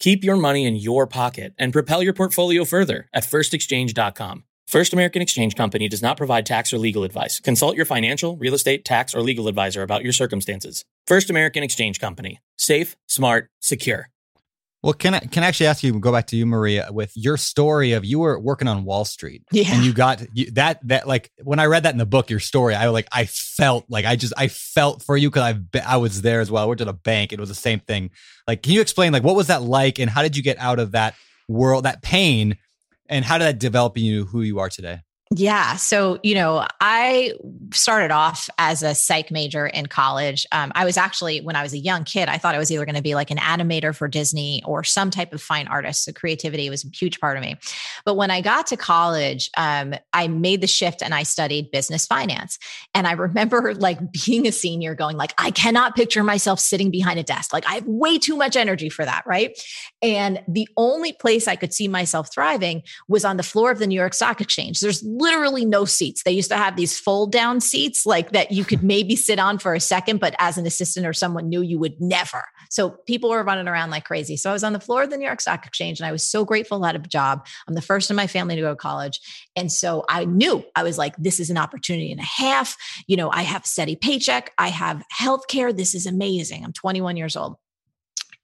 Keep your money in your pocket and propel your portfolio further at firstexchange.com. First American Exchange Company does not provide tax or legal advice. Consult your financial, real estate, tax, or legal advisor about your circumstances. First American Exchange Company. Safe, smart, secure. Well, can I can I actually ask you go back to you, Marie, with your story of you were working on Wall Street, Yeah. and you got you, that that like when I read that in the book, your story, I like I felt like I just I felt for you because I've I was there as well. I worked at a bank; it was the same thing. Like, can you explain like what was that like, and how did you get out of that world, that pain, and how did that develop you who you are today? Yeah. So, you know, I started off as a psych major in college. Um, I was actually, when I was a young kid, I thought I was either going to be like an animator for Disney or some type of fine artist. So, creativity was a huge part of me. But when I got to college, um, I made the shift and I studied business finance. And I (laughs) remember like being a senior going like, I cannot picture myself sitting behind a desk. Like I have way too much energy for that. Right. And the only place I could see myself thriving was on the floor of the New York Stock Exchange. There's literally no seats. They used to have these fold down seats like that you could maybe sit on for a second, but as an assistant or someone new, you would never. So people were running around like crazy. So I was on the floor of the New York Stock Exchange and I was so grateful I had a job. I'm the first in my family to go to college. And so I knew I was like, this is an opportunity and a half. You know, I have steady paycheck, I have health care. This is amazing. I'm 21 years old.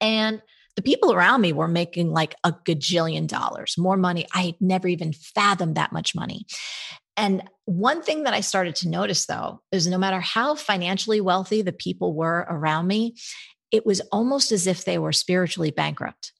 And the people around me were making like a gajillion dollars, more money. I had never even fathomed that much money. And one thing that I started to notice though is no matter how financially wealthy the people were around me, it was almost as if they were spiritually bankrupt.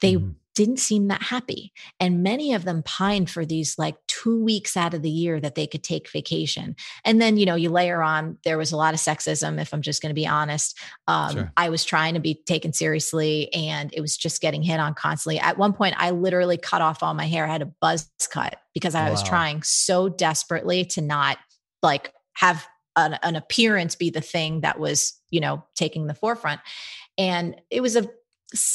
They mm-hmm didn't seem that happy. And many of them pined for these like two weeks out of the year that they could take vacation. And then, you know, you layer on, there was a lot of sexism, if I'm just going to be honest. Um, sure. I was trying to be taken seriously and it was just getting hit on constantly. At one point, I literally cut off all my hair. I had a buzz cut because I wow. was trying so desperately to not like have an, an appearance be the thing that was, you know, taking the forefront. And it was a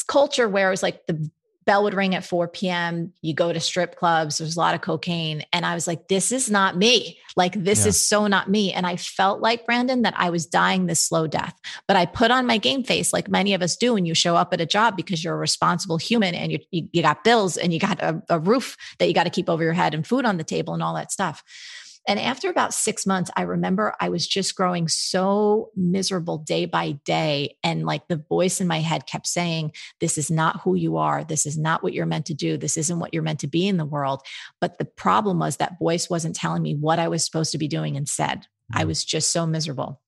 culture where it was like the bell would ring at 4 p.m. You go to strip clubs, there's a lot of cocaine. And I was like, this is not me. Like, this yeah. is so not me. And I felt like, Brandon, that I was dying this slow death. But I put on my game face, like many of us do when you show up at a job because you're a responsible human and you, you, got bills and you got a, a roof that you got to keep over your head and food on the table and all that stuff. And after about six months, I remember I was just growing so miserable day by day. And like the voice in my head kept saying, This is not who you are. This is not what you're meant to do. This isn't what you're meant to be in the world. But the problem was that voice wasn't telling me what I was supposed to be doing instead. I mm. was just so miserable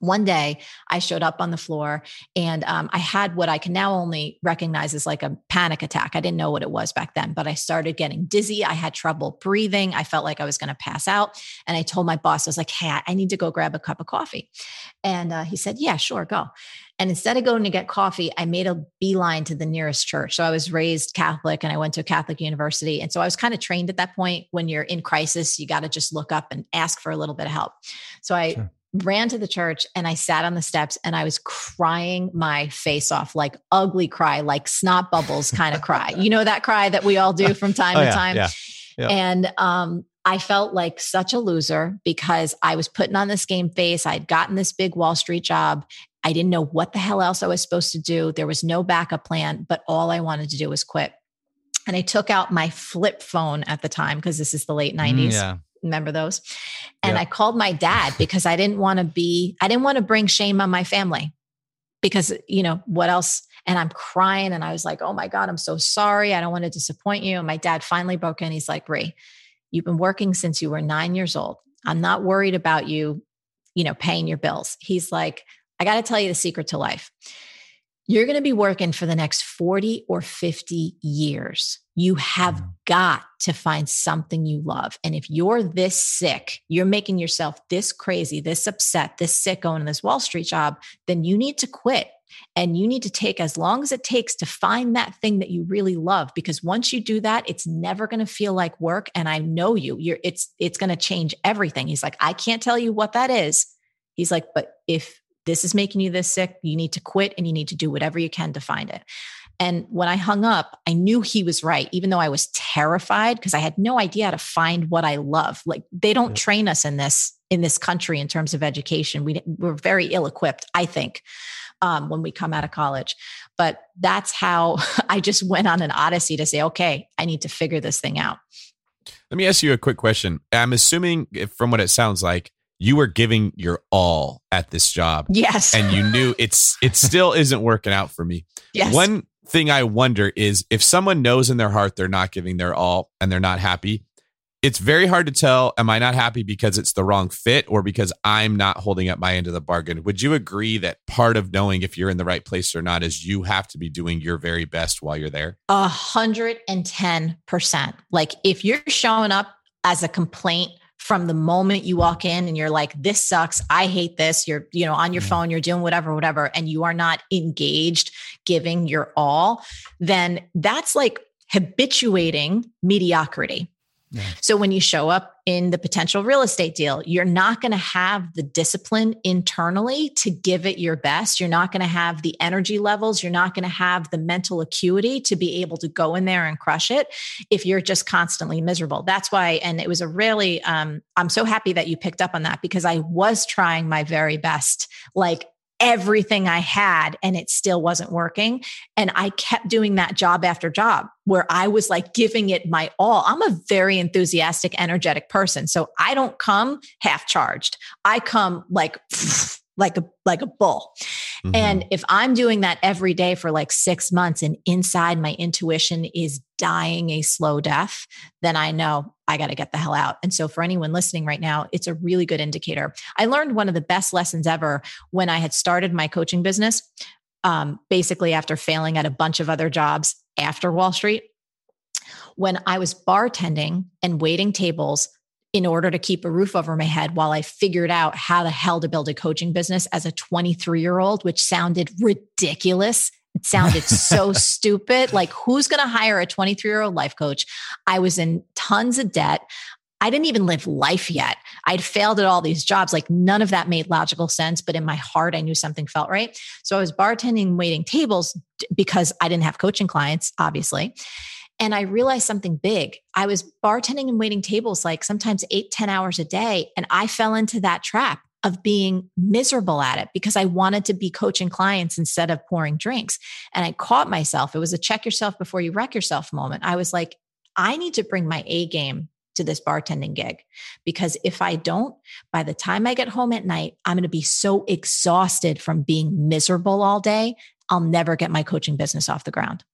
one day I showed up on the floor and um, I had what I can now only recognize as like a panic attack. I didn't know what it was back then, but I started getting dizzy. I had trouble breathing. I felt like I was going to pass out. And I told my boss, I was like, hey, I need to go grab a cup of coffee. And uh, he said, yeah, sure, go. And instead of going to get coffee, I made a beeline to the nearest church. So I was raised Catholic and I went to a Catholic university. And so I was kind of trained at that point when you're in crisis, you got to just look up and ask for a little bit of help. So I sure ran to the church and I sat on the steps and I was crying my face off, like ugly cry, like snot bubbles kind of cry. You know, that cry that we all do from time oh, to yeah, time. Yeah, yeah. And um, I felt like such a loser because I was putting on this game face. I'd gotten this big Wall Street job. I didn't know what the hell else I was supposed to do. There was no backup plan, but all I wanted to do was quit. And I took out my flip phone at the time because this is the late 90s. Mm, remember those? And yeah. i called my dad because i didn't want to be i didn't want to bring shame on my family because you know what else? And i'm crying and i was like oh my god i'm so sorry. I don't want to disappoint you. And my dad finally broke in. He's like Brie, you've been working since you were nine years old. I'm not worried about you you know paying your bills. He's like i got to tell you the secret to life. You're going to be working for the next 40 or 50 years. You have got to find something you love. And if you're this sick, you're making yourself this crazy, this upset, this sick going this Wall Street job, then you need to quit. And you need to take as long as it takes to find that thing that you really love. Because once you do that, it's never going to feel like work. And I know you, you're, it's, it's going to change everything. He's like, I can't tell you what that is. He's like, but if this is making you this sick. You need to quit and you need to do whatever you can to find it. And when I hung up, I knew he was right, even though I was terrified because I had no idea how to find what I love. Like they don't yeah. train us in this in this country in terms of education. We, we're very ill equipped, I think, um, when we come out of college. But that's how (laughs) I just went on an odyssey to say, okay, I need to figure this thing out. Let me ask you a quick question. I'm assuming, from what it sounds like, you were giving your all at this job. Yes. And you knew (laughs) it's it still isn't working out for me. Yes. One thing I wonder is if someone knows in their heart they're not giving their all and they're not happy, it's very hard to tell am I not happy because it's the wrong fit or because I'm not holding up my end of the bargain. Would you agree that part of knowing if you're in the right place or not is you have to be doing your very best while you're there? A hundred and ten percent. Like if you're showing up as a complaint from the moment you walk in and you're like this sucks. I hate this. You're you know on your mm. phone you're doing whatever whatever and you are not engaged giving your all then that's like habituating mediocrity so when you show up in the potential real estate deal, you're not going to have the discipline internally to give it your best. You're not going to have the energy levels. You're not going to have the mental acuity to be able to go in there and crush it if you're just constantly miserable. That's why, and it was a really, um, I'm so happy that you picked up on that because I was trying my very best, like everything I had and it still wasn't working. And I kept doing that job after job where I was like giving it my all. I'm a very enthusiastic, energetic person. So I don't come half charged. I come like (laughs) like a like a bull. Mm-hmm. And if I'm doing that every day for like 6 months and inside my intuition is dying a slow death, then I know I got to get the hell out. And so for anyone listening right now, it's a really good indicator. I learned one of the best lessons ever when I had started my coaching business. Um, basically after failing at a bunch of other jobs after Wall Street, when I was bartending and waiting tables in order to keep a roof over my head while I figured out how the hell to build a coaching business as a 23 year old, which sounded ridiculous. It sounded so (laughs) stupid. Like, who's going to hire a 23 year old life coach? I was in tons of debt. I didn't even live life yet. I'd failed at all these jobs. Like, none of that made logical sense. But in my heart, I knew something felt right. So I was bartending, waiting tables because I didn't have coaching clients, obviously. And I realized something big. I was bartending and waiting tables like sometimes eight, ten hours a day. And I fell into that trap of being miserable at it because I wanted to be coaching clients instead of pouring drinks. And I caught myself. It was a check yourself before you wreck yourself moment. I was like, I need to bring my A game to this bartending gig because if I don't, by the time I get home at night, I'm going to be so exhausted from being miserable all day. I'll never get my coaching business off the ground.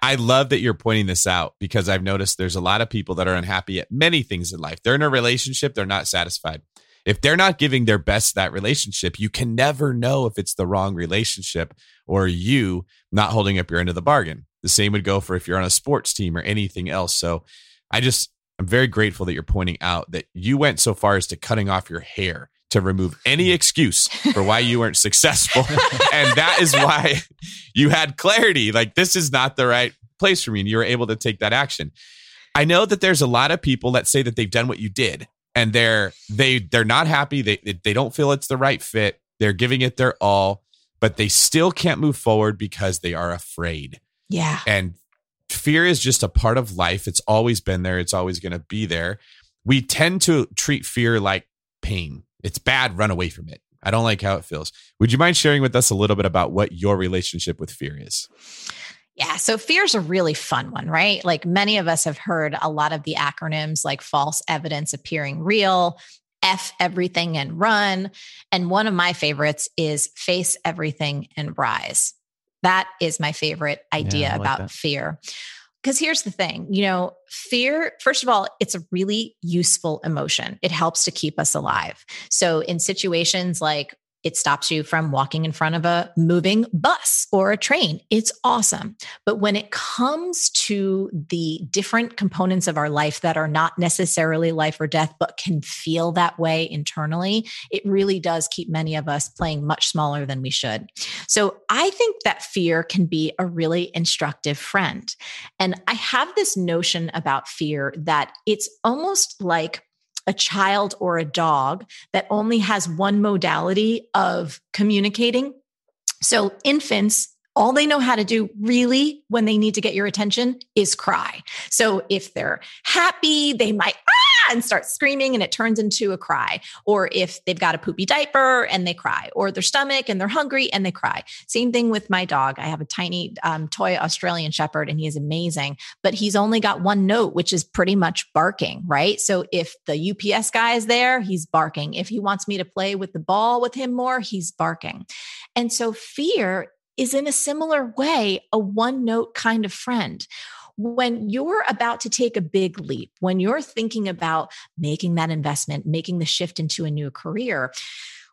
I love that you're pointing this out because I've noticed there's a lot of people that are unhappy at many things in life. They're in a relationship, they're not satisfied. If they're not giving their best that relationship, you can never know if it's the wrong relationship or you not holding up your end of the bargain. The same would go for if you're on a sports team or anything else. So I just, I'm very grateful that you're pointing out that you went so far as to cutting off your hair to remove any excuse for why you weren't successful. (laughs) and that is why you had clarity. Like, this is not the right place for me. And you were able to take that action. I know that there's a lot of people that say that they've done what you did and they're they they're not happy. They they don't feel it's the right fit. They're giving it their all, but they still can't move forward because they are afraid. Yeah. And fear is just a part of life. It's always been there. It's always going to be there. We tend to treat fear like pain it's bad, run away from it. I don't like how it feels. Would you mind sharing with us a little bit about what your relationship with fear is? Yeah, so fear is a really fun one, right? Like many of us have heard a lot of the acronyms like false evidence appearing real, F everything and run. And one of my favorites is face everything and rise. That is my favorite idea yeah, like about that. fear. Because here's the thing, you know, fear, first of all, it's a really useful emotion. It helps to keep us alive. So in situations like it stops you from walking in front of a moving bus or a train. It's awesome. But when it comes to the different components of our life that are not necessarily life or death, but can feel that way internally, it really does keep many of us playing much smaller than we should. So I think that fear can be a really instructive friend. And I have this notion about fear that it's almost like a child or a dog that only has one modality of communicating. So infants all they know how to do really when they need to get your attention is cry. So if they're happy, they might ah, and start screaming and it turns into a cry. Or if they've got a poopy diaper and they cry, or their stomach and they're hungry and they cry. Same thing with my dog. I have a tiny um, toy Australian Shepherd and he is amazing, but he's only got one note, which is pretty much barking, right? So if the UPS guy is there, he's barking. If he wants me to play with the ball with him more, he's barking. And so fear is in a similar way a one note kind of friend. When you're about to take a big leap, when you're thinking about making that investment, making the shift into a new career,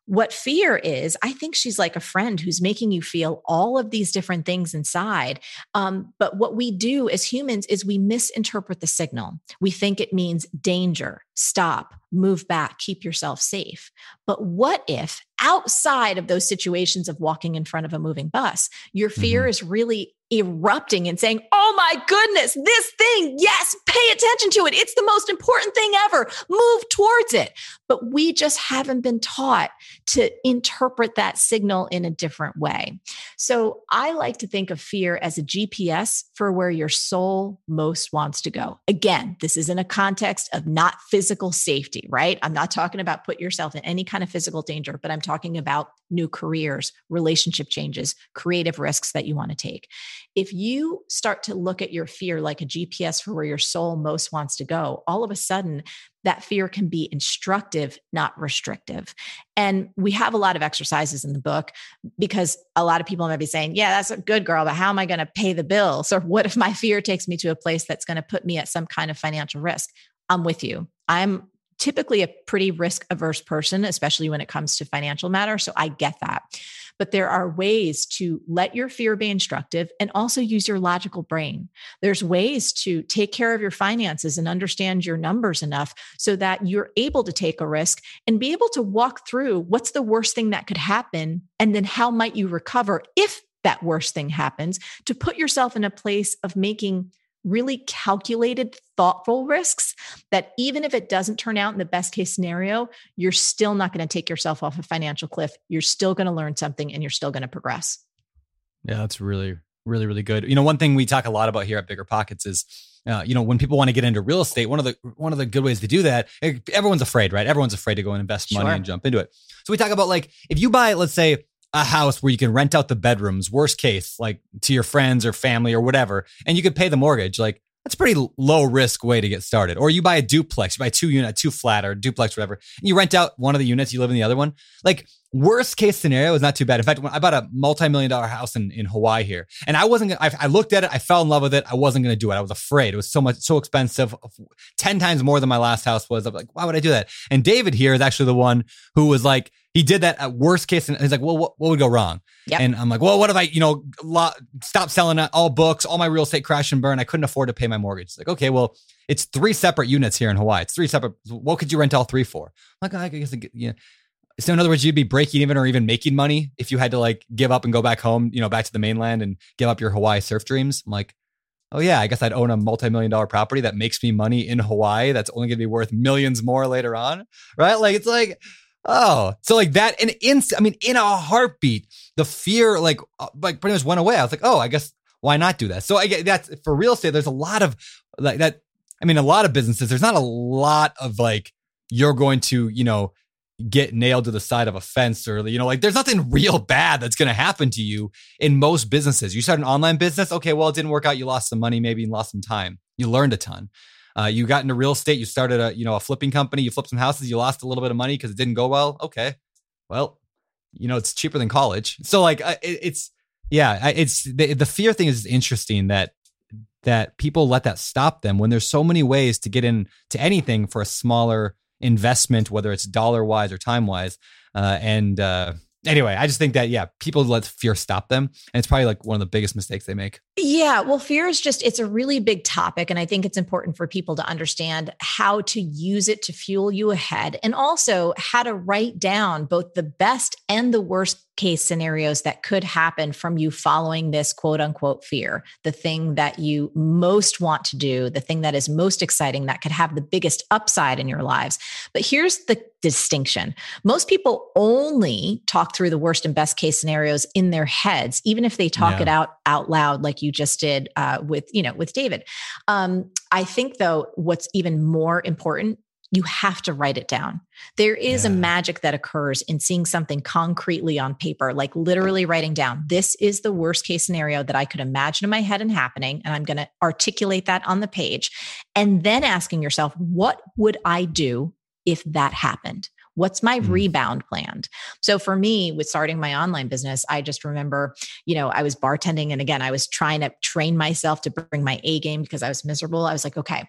what fear is, I think she's like a friend who's making you feel all of these different things inside. Um, but what we do as humans is we misinterpret the signal. We think it means danger, stop, move back, keep yourself safe. But what if outside of those situations of walking in front of a moving bus, your fear mm-hmm. is really erupting and saying, Oh my goodness, this thing, yes, pay attention to it. It's the most important thing ever. Move towards it. But we just haven't been taught to interpret that signal in a different way. So I like to think of fear as a GPS for where your soul most wants to go. Again, this is in a context of not physical safety, right? I'm not talking about put yourself in any kind of physical danger, but I'm talking about new careers, relationship changes, creative risks that you want to take. If you start to look at your fear like a GPS for where your soul most wants to go, all of a sudden that fear can be instructive, not restrictive. And we have a lot of exercises in the book because a lot of people might be saying, Yeah, that's a good girl, but how am I going to pay the bills? Or what if my fear takes me to a place that's going to put me at some kind of financial risk? I'm with you. I'm typically a pretty risk averse person, especially when it comes to financial matters. So I get that. But there are ways to let your fear be instructive and also use your logical brain. There's ways to take care of your finances and understand your numbers enough so that you're able to take a risk and be able to walk through what's the worst thing that could happen and then how might you recover if that worst thing happens to put yourself in a place of making really calculated, thoughtful risks that even if it doesn't turn out in the best case scenario, you're still not going to take yourself off a financial cliff. You're still going to learn something and you're still going to progress. Yeah, that's really, really, really good. You know, one thing we talk a lot about here at Bigger Pockets is uh, you know, when people want to get into real estate, one of the one of the good ways to do that, everyone's afraid, right? Everyone's afraid to go and invest money Sure. and jump into it. So we talk about like if you buy, let's say, a house where you can rent out the bedrooms, worst case, like to your friends or family or whatever, and you could pay the mortgage, like that's pretty low risk way to get started. Or you buy a duplex, you buy two unit, two flat or duplex, whatever, and you rent out one of the units, you live in the other one. Like worst case scenario is not too bad. In fact, when I bought a multi-million dollar house in, in Hawaii here, and I wasn't, I, I looked at it, I fell in love with it. I wasn't going to do it. I was afraid. It was so much, so expensive, 10 times more than my last house was. I'm like, why would I do that? And David here is actually the one who was like, he did that at worst case. And he's like, well, what, what would go wrong? Yep. And I'm like, well, what if I, you know, lo- stop selling all books, all my real estate crash and burn. I couldn't afford to pay my mortgage. It's like, okay, well, it's three separate units here in Hawaii. It's three separate. What could you rent all three for? I'm like, I guess, I get- you know. So in other words, you'd be breaking even or even making money if you had to like give up and go back home, you know, back to the mainland and give up your Hawaii surf dreams. I'm like, oh yeah, I guess I'd own a multi-million dollar property that makes me money in Hawaii. That's only going to be worth millions more later on, right? Like it's like, oh, so like that, and in, I mean, in a heartbeat, the fear like uh, like pretty much went away. I was like, oh, I guess why not do that? So I get that's for real estate. There's a lot of like that. I mean, a lot of businesses. There's not a lot of like you're going to, you know, get nailed to the side of a fence or you know like there's nothing (laughs) real bad that's going to happen to you in most businesses you start an online business okay well it didn't work out you lost some money maybe and lost some time you learned a ton uh, you got into real estate you started a you know a flipping company you flipped some houses you lost a little bit of money because it didn't go well okay well you know it's cheaper than college so like it, it's yeah it's the, the fear thing is interesting that that people let that stop them when there's so many ways to get into anything for a smaller investment, whether it's dollar wise or time wise. Uh, and uh, anyway, I just think that, yeah, people let fear stop them. And it's probably like one of the biggest mistakes they make. Yeah, well, fear is just, it's a really big topic. And I think it's important for people to understand how to use it to fuel you ahead and also how to write down both the best and the worst case scenarios that could happen from you following this quote unquote fear, the thing that you most want to do, the thing that is most exciting, that could have the biggest upside in your lives. But here's the distinction most people only talk through the worst and best case scenarios in their heads, even if they talk Yeah. it out out loud, like you just did uh, with, you know, with David. Um, I think though, what's even more important you have to write it down. There is a magic that occurs in seeing something concretely on paper, like literally writing down, this is the worst case scenario that I could imagine in my head and happening. And I'm going to articulate that on the page. And then asking yourself, what would I do if that happened? What's my Mm. rebound planned? So for me, with starting my online business, I just remember, you know, I was bartending. And again, I was trying to train myself to bring my A game because I was miserable. I was like, okay,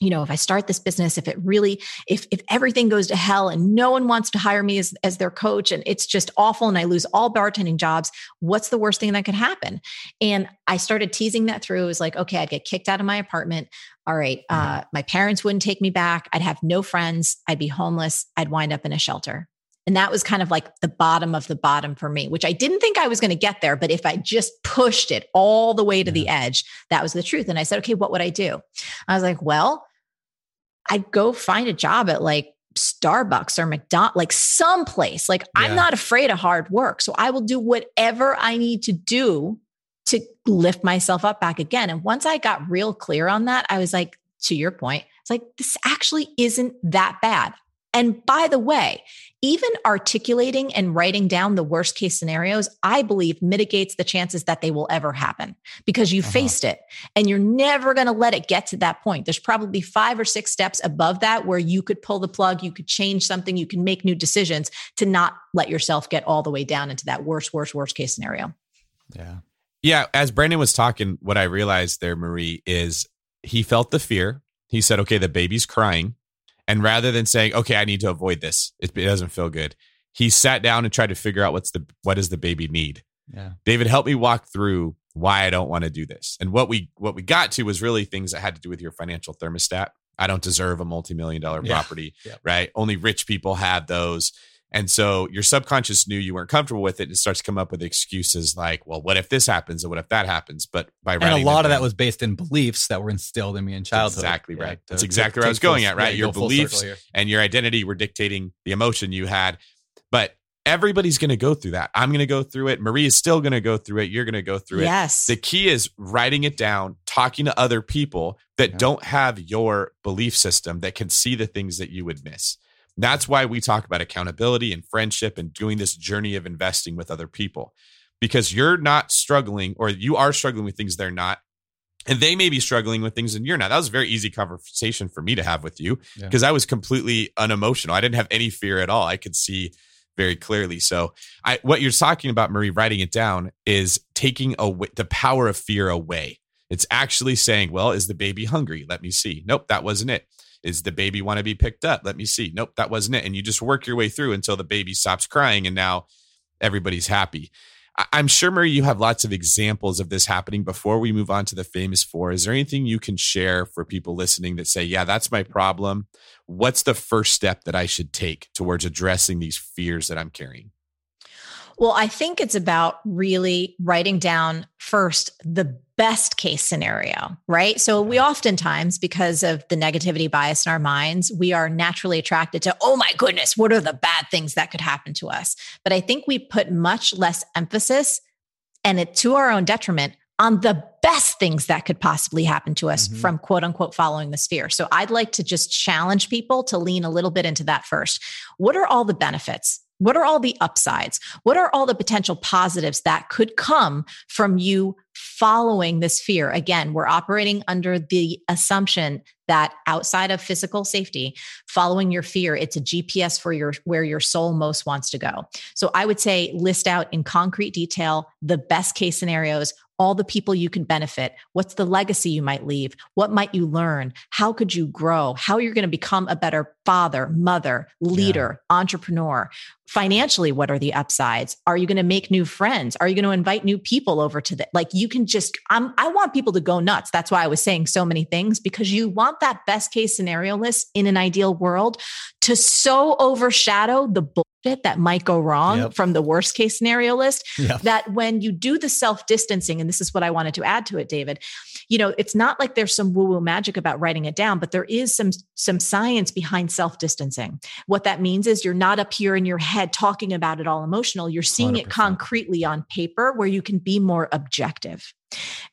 you know if i start this business if it really if if everything goes to hell and no one wants to hire me as as their coach and it's just awful and i lose all bartending jobs what's the worst thing that could happen? And i started teasing that through. It was like okay i'd get kicked out of my apartment. All right uh, my parents wouldn't take me back. I'd have no friends. I'd be homeless. I'd wind up in a shelter. And that was kind of like the bottom of the bottom for me, which I didn't think I was going to get there. But if I just pushed it all the way to the edge, that was the truth. And I said, okay, what would I do? I was like, well, I'd go find a job at like Starbucks or McDonald's, like someplace. Like Yeah. I'm not afraid of hard work. So I will do whatever I need to do to lift myself up back again. And once I got real clear on that, I was like, to your point, it's like, this actually isn't that bad. And by the way, even articulating and writing down the worst case scenarios, I believe mitigates the chances that they will ever happen because you Uh-huh. faced it and you're never going to let it get to that point. There's probably five or six steps above that where you could pull the plug, you could change something, you can make new decisions to not let yourself get all the way down into that worst, worst, worst case scenario. Yeah. Yeah, as Brandon was talking, what I realized there, Marie, is he felt the fear. He said, "Okay, the baby's crying," and rather than saying, "Okay, I need to avoid this," it, it doesn't feel good. He sat down and tried to figure out what's the what does the baby need. Yeah. David, help me walk through why I don't want to do this. And what we what we got to was really things that had to do with your financial thermostat. I don't deserve a multi-million dollar Yeah. property, (laughs) Yeah. right? Only rich people have those. And so your subconscious knew you weren't comfortable with it and it starts to come up with excuses like, well, what if this happens and what if that happens? But by And a lot them of that was based in beliefs that were instilled in me in childhood. Exactly right. to- That's exactly where I was going full- at, right? yeah, Your beliefs and your identity were dictating the emotion you had. But everybody's going to go through that. I'm going to go through it. Marie is still going to go through it. You're going to go through it. Yes. The key is writing it down, talking to other people that Yeah. don't have your belief system that can see the things that you would miss. That's why we talk about accountability and friendship and doing this journey of investing with other people because you're not struggling or you are struggling with things they're not. And they may be struggling with things and you're not. That was a very easy conversation for me to have with you Yeah. because I was completely unemotional. I didn't have any fear at all. I could see very clearly. So, I what you're talking about, Marie, writing it down is taking away the power of fear away. It's actually saying, well, is the baby hungry? Let me see. Nope, that wasn't it. Is the baby want to be picked up? Let me see. Nope, that wasn't it. And you just work your way through until the baby stops crying and now everybody's happy. I'm sure, Marie, you have lots of examples of this happening. Before we move on to the famous four, is there anything you can share for people listening that say, yeah, that's my problem? What's the first step that I should take towards addressing these fears that I'm carrying? Well, I think it's about really writing down first the best case scenario, right? So we oftentimes, because of the negativity bias in our minds, we are naturally attracted to, oh my goodness, what are the bad things that could happen to us? But I think we put much less emphasis and it to our own detriment on the best things that could possibly happen to us Mhm. from quote unquote following this fear. So I'd like to just challenge people to lean a little bit into that first. What are all the benefits? What are all the upsides? What are all the potential positives that could come from you following this fear? Again, we're operating under the assumption that outside of physical safety, following your fear, it's a GPS for your where your soul most wants to go. So I would say list out in concrete detail the best case scenarios, all the people you can benefit, what's the legacy you might leave, what might you learn, how could you grow, how you're going to become a better father, mother, leader, entrepreneur. Financially, what are the upsides? Are you going to make new friends? Are you going to invite new people over to the like you can just I'm I want people to go nuts. That's why I was saying so many things because you want that best case scenario list in an ideal world to so overshadow the bullshit that might go wrong Yep. from the worst case scenario list Yeah. that when you do the self distancing, and this is what I wanted to add to it, David, you know, it's not like there's some woo woo magic about writing it down, but there is some some science behind self distancing. What that means is you're not up here in your head talking about it all emotional. You're seeing it 100%. concretely on paper where you can be more objective.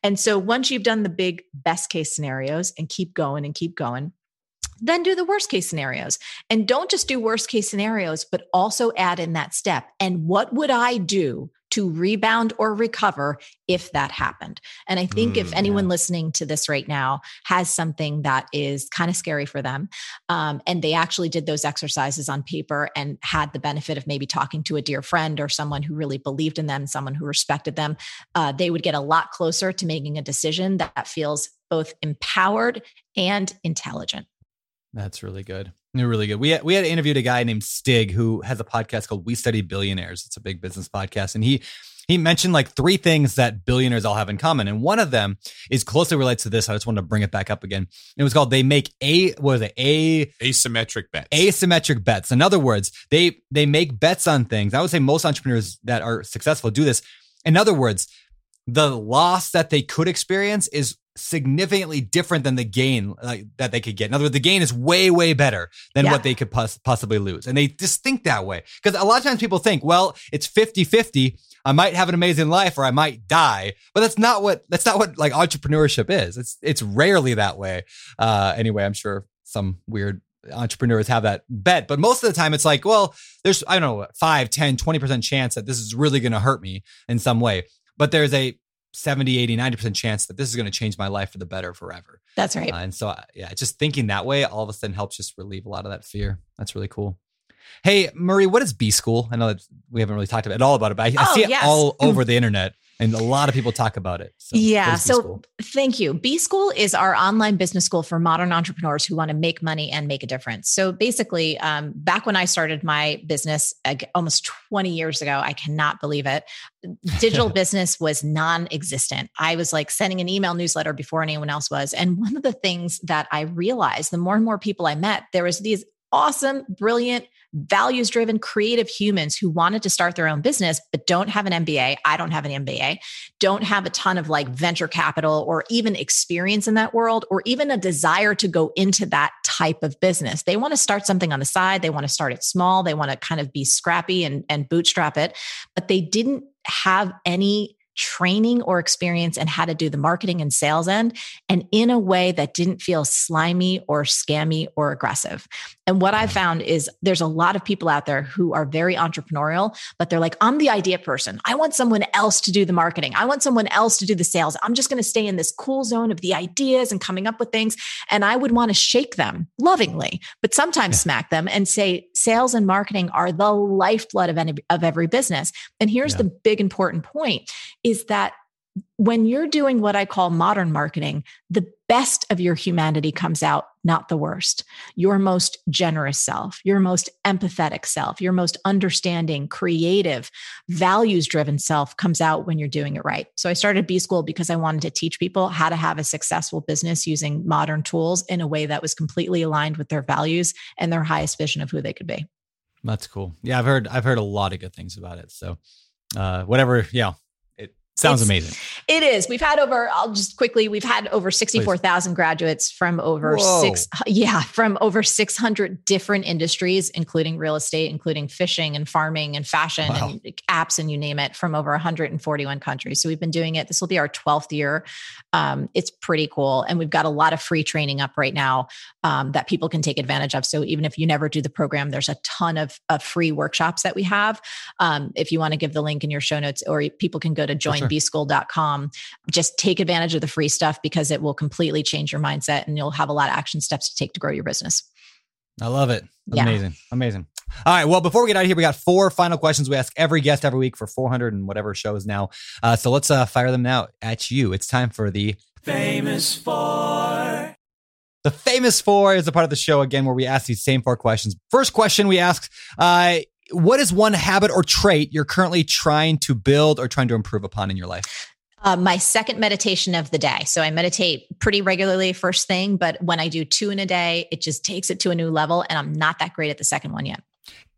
And so once you've done the big best case scenarios and keep going and keep going, then do the worst case scenarios. And don't just do worst case scenarios, but also add in that step. And what would I do to rebound or recover if that happened? And I think if Mm, anyone yeah. listening to this right now has something that is kind of scary for them, um, and they actually did those exercises on paper and had the benefit of maybe talking to a dear friend or someone who really believed in them, someone who respected them, uh, they would get a lot closer to making a decision that feels both empowered and intelligent. That's really good. They're really good. We had, we had interviewed a guy named Stig who has a podcast called We Study Billionaires. It's a big business podcast, and he he mentioned like three things that billionaires all have in common, and one of them is closely relates to this. I just wanted to bring it back up again. It was called they make a what was it a Asymmetric bets. asymmetric bets. In other words, they they make bets on things. I would say most entrepreneurs that are successful do this. In other words, the loss that they could experience is significantly different than the gain like, that they could get. In other words, the gain is way way better than Yeah. what they could pos- possibly lose. And they just think that way because a lot of times people think, well, it's 50-50. I might have an amazing life or I might die. But that's not what that's not what like entrepreneurship is. It's it's rarely that way. Uh anyway, I'm sure some weird entrepreneurs have that bet. But most of the time it's like, well, there's, I don't know, 5, 10, 20% chance that this is really going to hurt me in some way. But there's a 70, 80, 90% chance that this is going to change my life for the better forever. That's right. Uh, and so, uh, yeah, just thinking that way all of a sudden helps just relieve a lot of that fear. That's really cool. Hey, Marie, what is B School? I know that we haven't really talked about it at all about it, but I, I Oh, see it yes. all (clears throat) over the internet and a lot of people talk about it. So, yeah. So thank you. B School is our online business school for modern entrepreneurs who want to make money and make a difference. So basically, um, back when I started my business ag- almost 20 years ago, I cannot believe it. (laughs) Digital business was non existent. I was like sending an email newsletter before anyone else was. And one of the things that I realized the more and more people I met, there was these awesome, brilliant, values driven, creative humans who wanted to start their own business, but don't have an MBA. I don't have an MBA, don't have a ton of like venture capital or even experience in that world, or even a desire to go into that type of business. They want to start something on the side. They want to start it small. They want to kind of be scrappy and, and bootstrap it, but they didn't have any training or experience and how to do the marketing and sales end and in a way that didn't feel slimy or scammy or aggressive. And what I've found is there's a lot of people out there who are very entrepreneurial, but they're like, I'm the idea person. I want someone else to do the marketing. I want someone else to do the sales. I'm just going to stay in this cool zone of the ideas and coming up with things. And I would want to shake them lovingly, but sometimes smack them and say, sales and marketing are the lifeblood of, any, of every business. And here's Yeah. the big important point is that when you're doing what I call modern marketing, the best of your humanity comes out, not the worst. Your most generous self, your most empathetic self, your most understanding, creative, values driven self comes out when you're doing it right. So I started B School because I wanted to teach people how to have a successful business using modern tools in a way that was completely aligned with their values and their highest vision of who they could be. That's cool. Yeah, I've heard I've heard a lot of good things about it. So, uh, whatever. Yeah, sounds It's- amazing. It is. We've had over, I'll just quickly, we've had over 64,000 graduates from over Whoa. six, yeah, from over 600 different industries, including real estate, including fishing and farming and fashion Wow. and apps and you name it from over 141 countries. So we've been doing it. This will be our 12th year. Um, it's pretty cool. And we've got a lot of free training up right now um, that people can take advantage of. So even if you never do the program, there's a ton of, of free workshops that we have. Um, if you want to give the link in your show notes, or people can go to sure. joinbschool.com, just take advantage of the free stuff because it will completely change your mindset and you'll have a lot of action steps to take to grow your business. I love it. Yeah. Amazing. Amazing. All right. Well, before we get out of here, we got four final questions we ask every guest every week for 400 and whatever shows now. Uh, so let's uh, fire them now at you. It's time for the Famous Four. The famous four is a part of the show again where we ask these same four questions. First question we ask, uh, what is one habit or trait you're currently trying to build or trying to improve upon in your life? Uh, my second meditation of the day. So I meditate pretty regularly first thing, but when I do two in a day, it just takes it to a new level. And I'm not that great at the second one yet.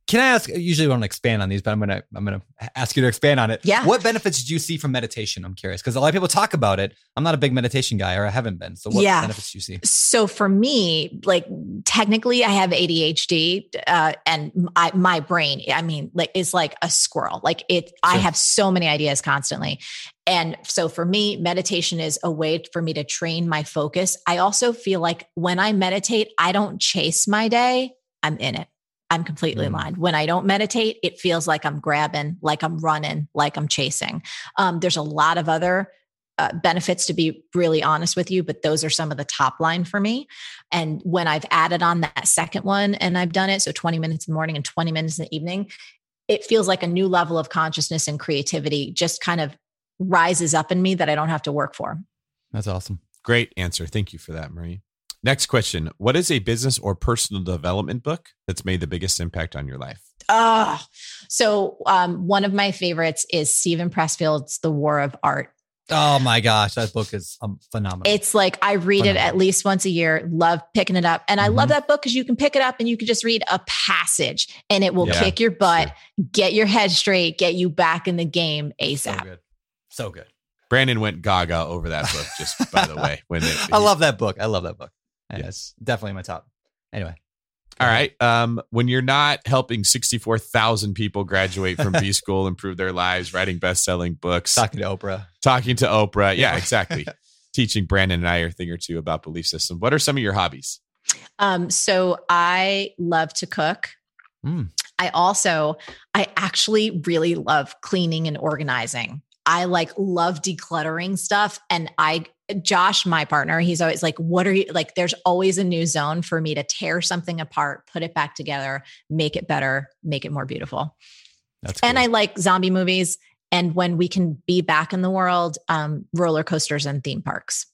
Can I ask? Usually want to expand on these, but I'm gonna I'm gonna ask you to expand on it. Yeah. What benefits did you see from meditation? I'm curious because a lot of people talk about it. I'm not a big meditation guy, or I haven't been. So what Yeah. benefits do you see? So for me, like technically, I have ADHD, uh, and I, my brain, I mean, like is like a squirrel. Like it, I have so many ideas constantly, and so for me, meditation is a way for me to train my focus. I also feel like when I meditate, I don't chase my day; I'm in it. I'm completely Mm. aligned. When I don't meditate, it feels like I'm grabbing, like I'm running, like I'm chasing. Um, there's a lot of other uh, benefits to be really honest with you, but those are some of the top line for me. And when I've added on that second one and I've done it, so 20 minutes in the morning and 20 minutes in the evening, it feels like a new level of consciousness and creativity just kind of rises up in me that I don't have to work for. That's awesome. Great answer. Thank you for that, Marie. Next question. What is a business or personal development book that's made the biggest impact on your life? Ah, so um, one of my favorites is Steven Pressfield's The War of Art. Oh my gosh, that book is um, phenomenal. It's like I read it at least once a year, love picking it up. And I love Mhm. that book because you can pick it up and you can just read a passage and it will Yeah, kick your butt, get your head straight, get you back in the game so ASAP. good. So good. Brandon went gaga over that book, just by the (laughs) way. When it, I love that book. I love that book. Yes. Yes, definitely my top. Anyway, All right. Um, when you're not helping 64,000 people graduate from B (laughs) school, improve their lives, writing best-selling books, talking to Oprah. talking to Oprah. Yeah, Yeah. exactly. (laughs) Teaching Brandon and I a thing or two about belief system. What are some of your hobbies? Um, so I love to cook. Mm. I also, I actually really love cleaning and organizing. I like love decluttering stuff. And I, Josh, my partner, he's always like, What are you like? There's always a new zone for me to tear something apart, put it back together, make it better, make it more beautiful. That's And cool. I like zombie movies. And when we can be back in the world, um, roller coasters and theme parks.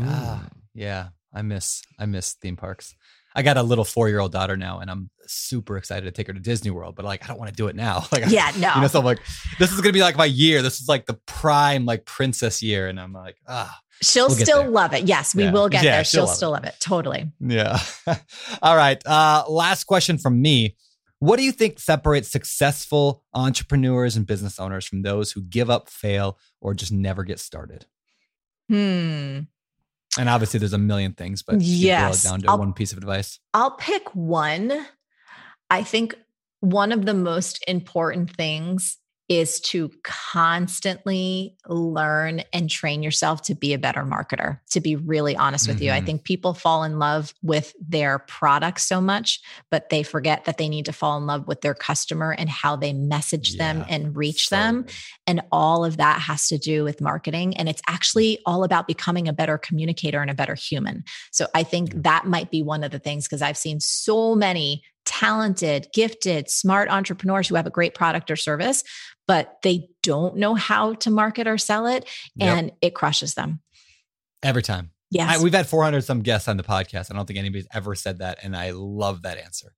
Ah, yeah, I miss I miss theme parks. I got a little four year old daughter now, and I'm super excited to take her to Disney World. But like, I don't want to do it now. (laughs) Like, Yeah, no. you know, so I'm like, this is gonna be like my year. This is like the prime like princess year, and I'm like, ah, She'll We'll still there. love it. Yes, we Yeah. will get Yeah, there. she'll She'll love it. still love it. Totally. yeah. (laughs) All right. Uh, last question from me. What do you think separates successful entrepreneurs and business owners from those who give up, fail, or just never get started? Hmm. And obviously, there's a million things, but you boil it Yes. down to I'll- one piece of advice. I'll pick one. I think one of the most important things is to constantly learn and train yourself to be a better marketer, to be really honest with you. I Mhm. think people fall in love with their product so much, but they forget that they need to fall in love with their customer and how they message them and reach So them. good. And all of that has to do with marketing. And it's actually all about becoming a better communicator and a better human. So I think that might be one of the things because I've seen so many talented, gifted, smart entrepreneurs who have a great product or service, but they don't know how to market or sell it. Yep. And it crushes them. Every time. Yes. I, we've had 400 some guests on the podcast. I don't think anybody's ever said that. And I love that answer.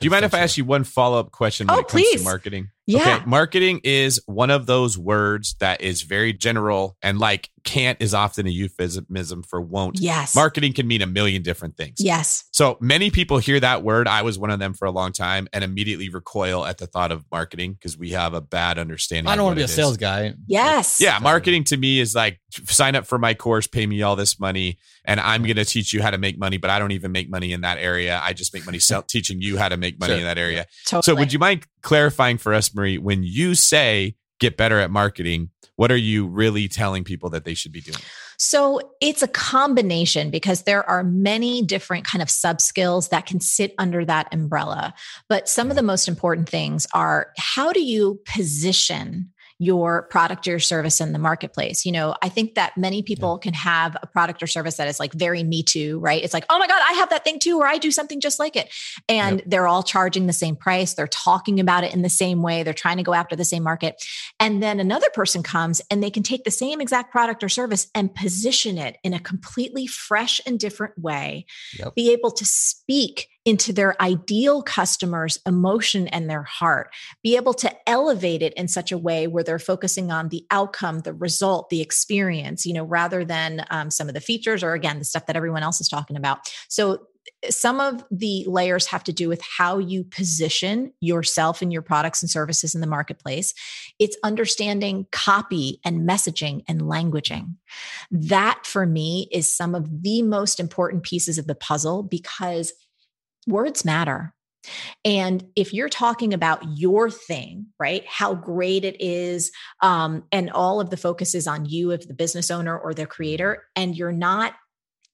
Do you mind if I ask you one follow up question oh, when Oh, it comes please. to marketing? Yeah. Okay. Marketing is one of those words that is very general and like can't is often a euphemism for won't. yes. Marketing can mean a million different things. Yes. So many people hear that word. I was one of them for a long time and immediately recoil at the thought of marketing because we have a bad understanding. I don't want to be a it sales guy. Yes. Yeah, marketing to me is like sign up for my course, pay me all this money, and I'm going to teach you how to make money. But I don't even make money in that area. I just make money (laughs) sell, teaching you how to make money Sure. in that area. Totally. So, would you mind clarifying for us, Marie, when you say get better at marketing, what are you really telling people that they should be doing? So it's a combination because there are many different kind of sub skills that can sit under that umbrella. But some of mm-hmm. the most important things are how do you position your product or your service in the marketplace. You know, I think that many people can have a product or service that is like very me too, right? It's like, oh my God, I have that thing too, or I do something just like it. And they're all charging the same price. They're talking about it in the same way. They're trying to go after the same market. And then another person comes and they can take the same exact product or service and position it in a completely fresh and different way, Yep. be able to speak into their ideal customer's emotion and their heart, be able to elevate it in such a way where they're focusing on the outcome, the result, the experience, you know, rather than um, some of the features or again, the stuff that everyone else is talking about. So, some of the layers have to do with how you position yourself and your products and services in the marketplace. It's understanding copy and messaging and languaging. That for me is some of the most important pieces of the puzzle because words matter. And if you're talking about your thing, right, how great it is, um, and all of the focus is on you, if the business owner or the creator, and you're not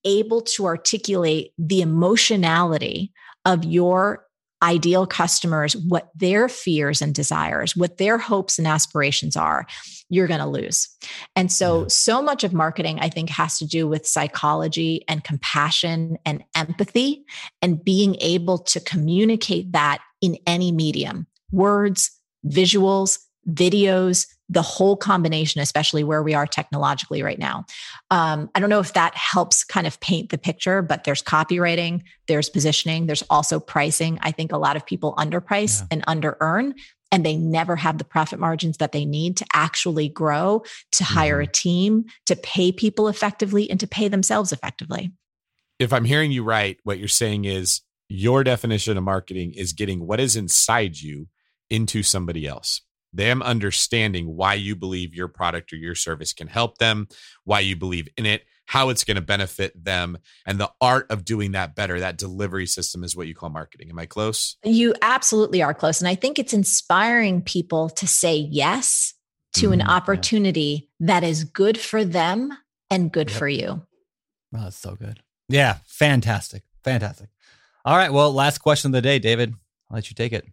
able to articulate the emotionality of your ideal customers, what their fears and desires, what their hopes and aspirations are, you're going to lose. And so, Yeah. so much of marketing, I think, has to do with psychology and compassion and empathy and being able to communicate that in any medium words, visuals, videos, the whole combination, especially where we are technologically right now. Um, I don't know if that helps kind of paint the picture, but there's copywriting, there's positioning, there's also pricing. I think a lot of people underprice Yeah. and under earn. And they never have the profit margins that they need to actually grow, to hire a mm-hmm. team, to pay people effectively, and to pay themselves effectively. If I'm hearing you right, what you're saying is your definition of marketing is getting what is inside you into somebody else. Them understanding why you believe your product or your service can help them, why you believe in it, how it's going to benefit them, and the art of doing that better. That delivery system is what you call marketing. Am I close? You absolutely are close. And I think it's inspiring people to say yes to an Mhm, yeah. opportunity that is good for them and good Yep. for you. Oh, that's so good. Yeah, fantastic. Fantastic. All right. Well, last question of the day, David. I'll let you take it.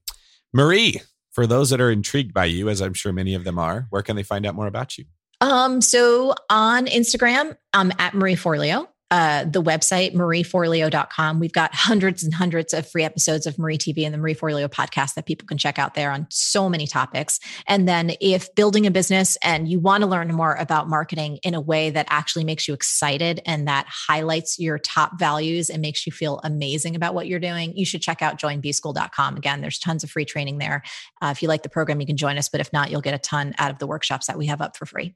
Marie, for those that are intrigued by you, as I'm sure many of them are, where can they find out more about you? Um, so on Instagram, I'm at Marie Forleo. Uh, the website, marieforleo.com. We've got hundreds and hundreds of free episodes of Marie TV and the Marie Forleo podcast that people can check out there on so many topics. And then if building a business and you want to learn more about marketing in a way that actually makes you excited and that highlights your top values and makes you feel amazing about what you're doing, you should check out joinbschool.com. Again, there's tons of free training there. Uh, if you like the program, you can join us. But if not, you'll get a ton out of the workshops that we have up for free.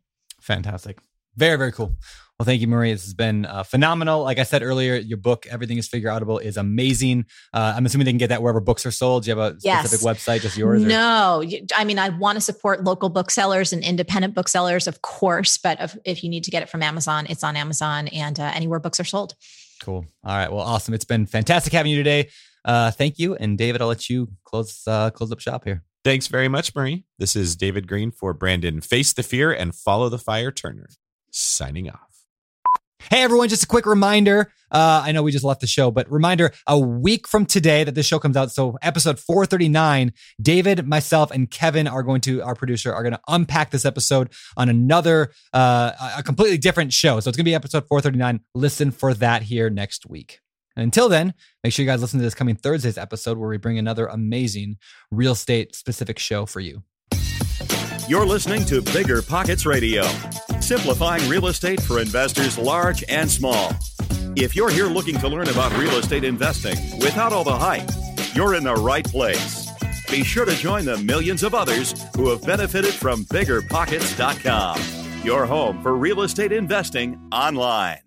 Fantastic. Very, very cool. Well, thank you, Marie. This has been uh, phenomenal. Like I said earlier, your book, Everything is Figure Outable, is amazing. Uh, I'm assuming they can get that wherever books are sold. Do you have a specific website, just yours? No, you- I mean, I want to support local booksellers and independent booksellers, of course. But if, if you need to get it from Amazon, it's on Amazon and uh, anywhere books are sold. Cool. All right. Well, awesome. It's been fantastic having you today. Uh, thank you. And David, I'll let you close uh, close up shop here. Thanks very much, Marie. This is David Greene for Brandon Face the Fear and Follow the Fire Turner. Signing off. Hey everyone, just a quick reminder. Uh, I know we just left the show, but reminder a week from today that this show comes out. So episode 439, David, myself, and Kevin are going to, our producer, are going to unpack this episode on another, uh, a completely different show. So it's going to be episode 439. Listen for that here next week. Until then, make sure you guys listen to this coming Thursday's episode where we bring another amazing real estate specific show for you. You're listening to Bigger Pockets Radio, simplifying real estate for investors large and small. If you're here looking to learn about real estate investing without all the hype, you're in the right place. Be sure to join the millions of others who have benefited from biggerpockets.com, your home for real estate investing online.